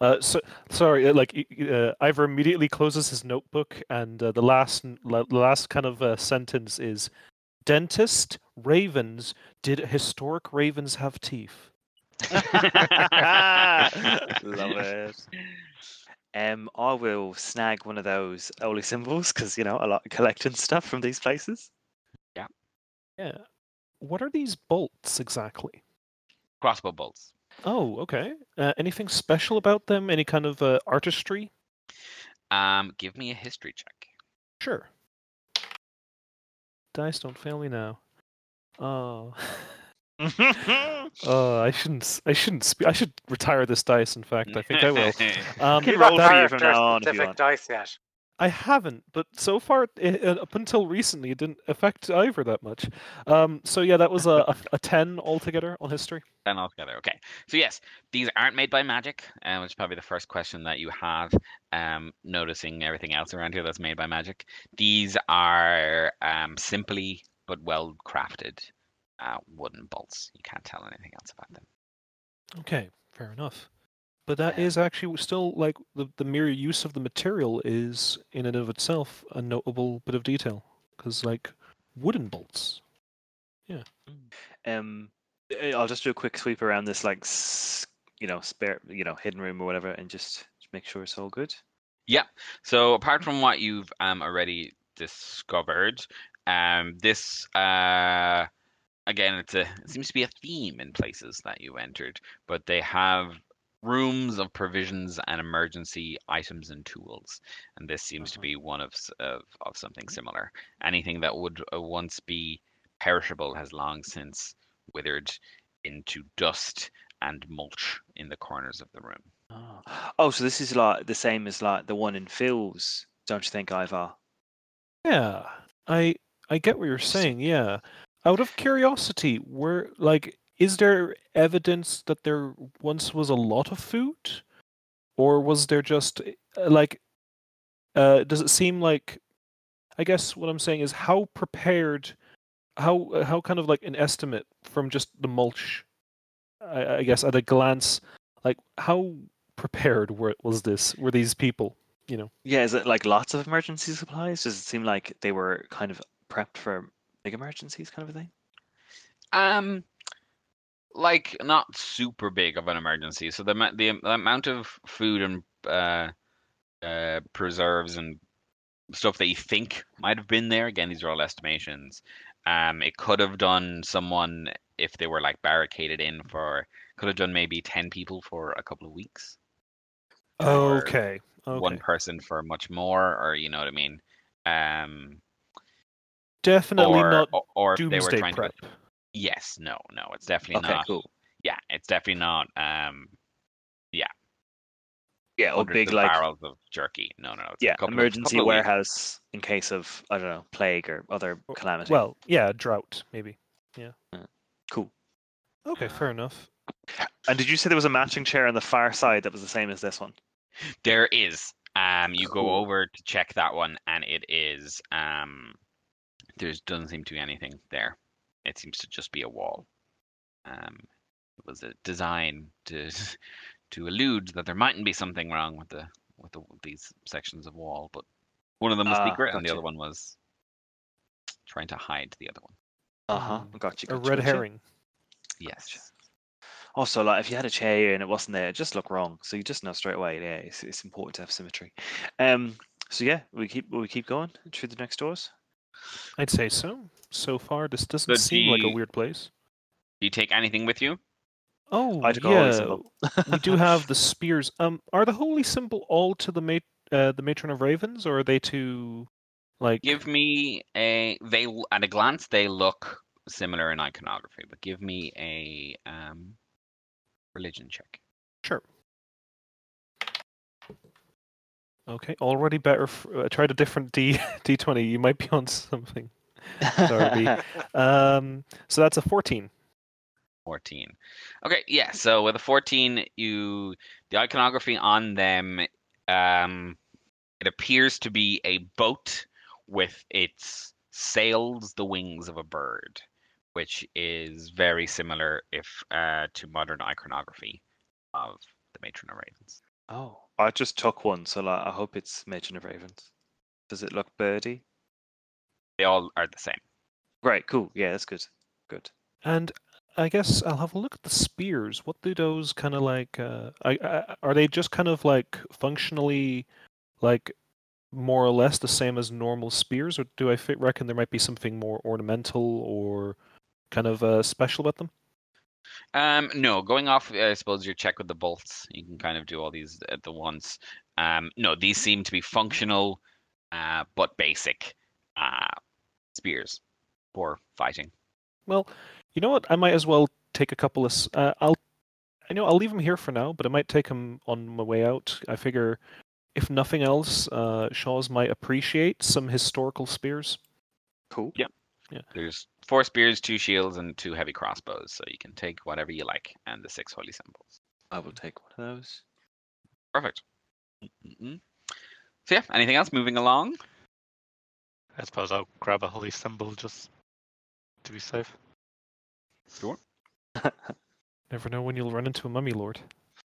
Uh, so sorry. uh, Like y- y- uh, Ivor immediately closes his notebook, and uh, the last, la- last kind of uh, sentence is, "Dentist ravens. Did historic ravens have teeth?" Love it. Um, I will snag one of those holy symbols because you know I like collecting stuff from these places. Yeah. Yeah. What are these bolts exactly? Crossbow bolts. Oh, okay. Uh, anything special about them? Any kind of uh, artistry? Um, give me a history check. Sure. Dice don't fail me now. Oh. Oh, I shouldn't. s- I shouldn't. Spe- I should retire this dice. In fact, I think I will. Um, Can You've roll got for from now on if you character-specific want. dice yet. I haven't, but so far, it, uh, up until recently, it didn't affect Ivor that much. Um, so yeah, that was a, a, a ten altogether on history. Ten altogether. Okay. So yes, these aren't made by magic, um, which is probably the first question that you have. Um, noticing everything else around here that's made by magic. These are um, simply but well crafted uh, wooden bolts. You can't tell anything else about them. Okay, fair enough. But that Yeah. is actually still like the the mere use of the material is in and of itself a notable bit of detail because like wooden bolts. Yeah. Um, uh, I'll just do a quick sweep around this, like, you know, spare, you know, hidden room or whatever, and just make sure it's all good. Yeah. So apart from what you've um, already discovered, um, this uh, again, it's a it seems to be a theme in places that you entered, but they have rooms of provisions and emergency items and tools, and this seems to Uh-huh. be one of of, of something similar. Anything that would uh, once be perishable has long since withered into dust and mulch in the corners of the room. Oh. oh, so this is like the same as like the one in Phil's, don't you think, Ivar? Yeah, I I get what you're saying. Yeah, out of curiosity, where like is there evidence that there once was a lot of food, or was there just uh, like uh, does it seem like I guess what I'm saying is how prepared, how uh, how kind of like an estimate from just the mulch, I, I guess at a glance, like how prepared were was this were these people? You know. Yeah, is it like lots of emergency supplies? Does it seem like they were kind of prepped for big emergencies, kind of a thing? Um, like not super big of an emergency. So the the, the amount of food and uh, uh, preserves and stuff that you think might have been there. Again, these are all estimations. Um, it could have done someone if they were like barricaded in for. Could have done maybe ten people for a couple of weeks. Or Okay. One person for much more, or you know what I mean. Um, Definitely or, not or, or if they were doomsday trying prep. to. Yes, no, no, it's definitely Okay, not. cool. Yeah, it's definitely not. Um, Yeah, Yeah, or big of like barrels of jerky. No, no, it's a yeah, couple emergency of weeks. warehouse in case of I don't know plague or other calamity. Well, yeah, drought maybe. Yeah. Cool. Okay, fair enough. And did you say there was a matching chair on the far side that was the same as this one? There is. Um, you go over to check that one, and it is. Um, there's doesn't seem to be anything there. It seems to just be a wall. Um, it was a design to to allude that there mightn't be something wrong with the with the, these sections of wall, but one of them was Ah, secret, and the other one was trying to hide the other one. Uh huh. Mm, Got you. A red gotcha. herring. Yes. Also, like if you had a chair and it wasn't there, it just looked wrong. So you just know straight away. Yeah, it's, it's important to have symmetry. Um. So yeah, we keep we keep going through the next doors. I'd say so. So far, this doesn't So seem like a the- weird place. Do you take anything with you? Oh, I'd go holy yeah. symbol. we do have the spears. Um, are the holy symbol all to the mat- uh, the matron of ravens, or are they to like? Give me a. They at a glance they look similar in iconography, but give me a um, religion check. Sure. Okay, already better. F- uh, tried a different D D twenty. You might be on something. Darby. Um, so that's a fourteen. 14. Okay, yeah. So with a 14, you the iconography on them um it appears to be a boat with its sails the wings of a bird, which is very similar if uh to modern iconography of the matron of ravens. Oh, I just took one, so like, I hope it's Matron of Ravens. Does it look birdy? They all are the same. Right. Cool. Yeah, that's good. Good. And I guess I'll have a look at the spears. What do those kind of like? Uh, I, I, are they just kind of like functionally, like more or less the same as normal spears, or do I fit, reckon there might be something more ornamental or kind of uh, special about them? Um, no, going off, I suppose your check with the bolts, you can kind of do all these at the once. Um, no, these seem to be functional, uh, but basic, uh, spears for fighting. Well, you know what? I might as well take a couple of. Uh, I'll, I know I'll leave them here for now, but I might take them on my way out. I figure, if nothing else, uh, Shaw's might appreciate some historical spears. Cool. Yeah. There's four spears, two shields, and two heavy crossbows, so you can take whatever you like, and the six holy symbols. I will take one of those. Perfect. Mm-mm. So yeah, anything else? Moving along. I suppose I'll grab a holy symbol just to be safe. Sure. Never know when you'll run into a mummy lord.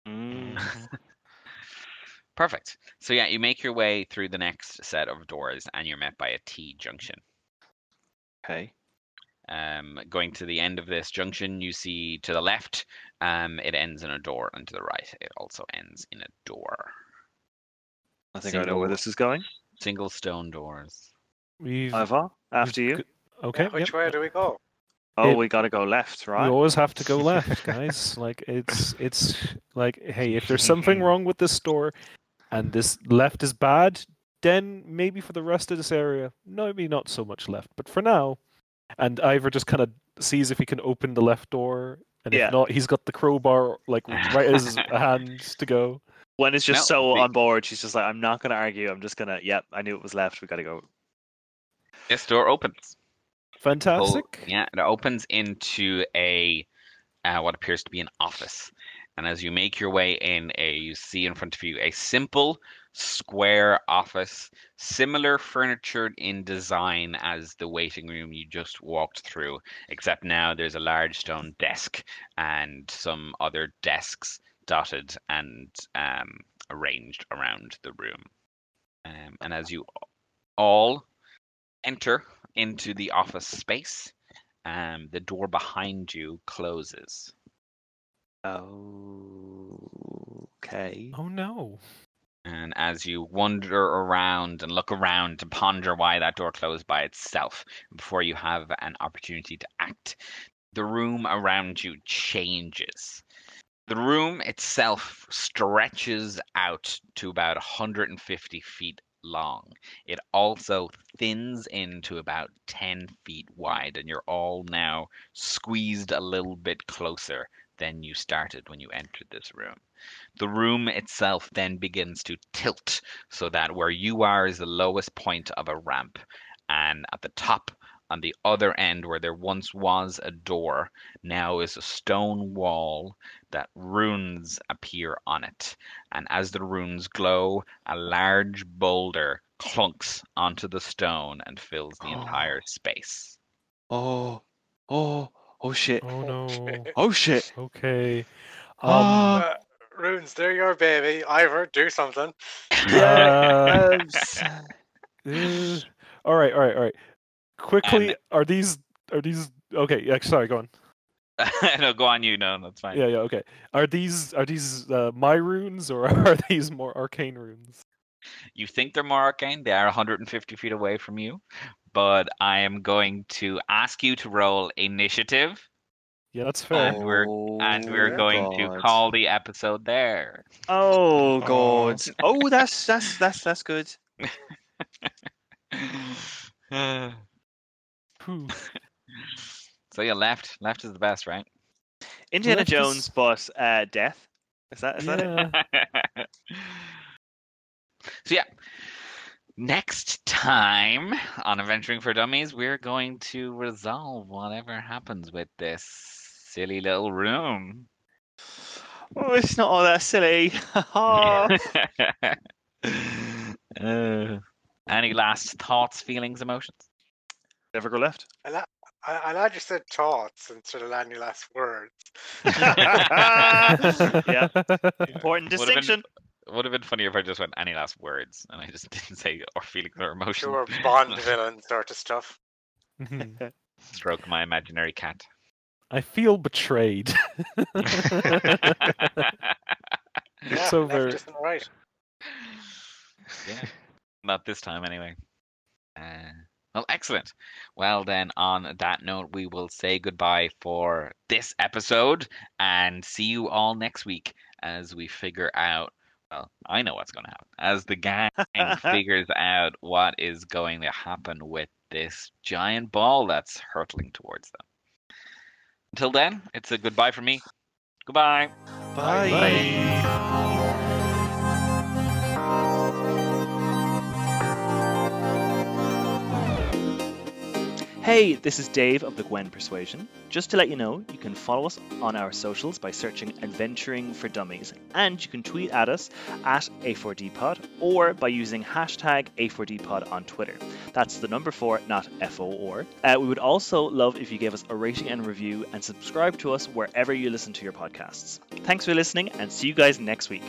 Mm. Perfect. So yeah, you make your way through the next set of doors, and you're met by a T junction. Okay. Um, going to the end of this junction, you see to the left, um, it ends in a door, and to the right, it also ends in a door. I think I know where this is going. Single stone doors. We've Ivar, after you. g- okay. Which yep. way do we go? Oh, It- we got to go left, right? We always have to go left, guys. like it's it's like hey, if there's something wrong with this store, and this left is bad, then maybe for the rest of this area, no, maybe not so much left. But for now, and Ivor just kind of sees if he can open the left door, and Yeah. if not, he's got the crowbar like right in his hand to go. When it's just No, so the- on board, she's just like, I'm not going to argue. I'm just going to, yep, I knew it was left. We got to go. This door opens. Pull- Fantastic. yeah, it opens into a uh, what appears to be an office. And as you make your way in, a you see in front of you a simple square office, similar furniture in design as the waiting room you just walked through, except now there's a large stone desk and some other desks dotted and um, arranged around the room. Um, and as you all enter into the office space, um, the door behind you closes. Oh, okay. Oh no. And as you wander around and look around to ponder why that door closed by itself before you have an opportunity to act, the room around you changes. The room itself stretches out to about 150 feet long. It also thins into about 10 feet wide, and you're all now squeezed a little bit closer than you started when you entered this room. The room itself then begins to tilt so that where you are is the lowest point of a ramp, and at the top on the other end where there once was a door now is a stone wall that runes appear on it and as the runes glow a large boulder clunks onto the stone and fills the Oh. entire space Oh, oh, oh shit. Oh no. Oh shit. Okay. Um, Ah. Uh, Runes, they're your baby. Ivor, do something. Uh, all right, all right, all right. Quickly, And- are these are these okay? Yeah, sorry, go on. no go on you no that's fine Yeah, yeah, okay. Are these are these uh, my runes or are these more arcane runes? you think they're more arcane they are 150 feet away from you but i am going to ask you to roll initiative Yeah, that's fair. And we're- and we're Oh, going to call the episode there Oh Oh. god. Oh, that's that's that's that's good. Phew. so yeah, left. Left is the best, right? Indiana Left is- Jones, but uh, death. Is that is that it? So yeah. Next time on Adventuring for Dummies, we're going to resolve whatever happens with this silly little room. Oh, it's not all that silly. Uh, any last thoughts, feelings, emotions? Never go left. I, la- I, I glad you said thoughts instead of any last words. yeah, important Would've been- distinction. Would have been funnier if I just went any last words and I just didn't say or feelings or emotions. Pure Bond villain sort of stuff. Stroke my imaginary cat. I feel betrayed. Yeah, It's over. left isn't right. yeah. Not this time, anyway. Uh, well, excellent. Well, then, on that note, we will say goodbye for this episode and see you all next week as we figure out. Well, I know what's going to happen. As the gang figures out what is going to happen with this giant ball that's hurtling towards them. Until then, it's a goodbye from me. Goodbye. Bye. Hey, this is Dave of the Gwen Persuasion. Just to let you know, you can follow us on our socials by searching Adventuring for Dummies, and you can tweet at us at A4DPod or by using hashtag A4DPod on Twitter. That's the number four, not FO or. Uh, we would also love if you gave us a rating and review and subscribe to us wherever you listen to your podcasts. Thanks for listening, and see you guys next week.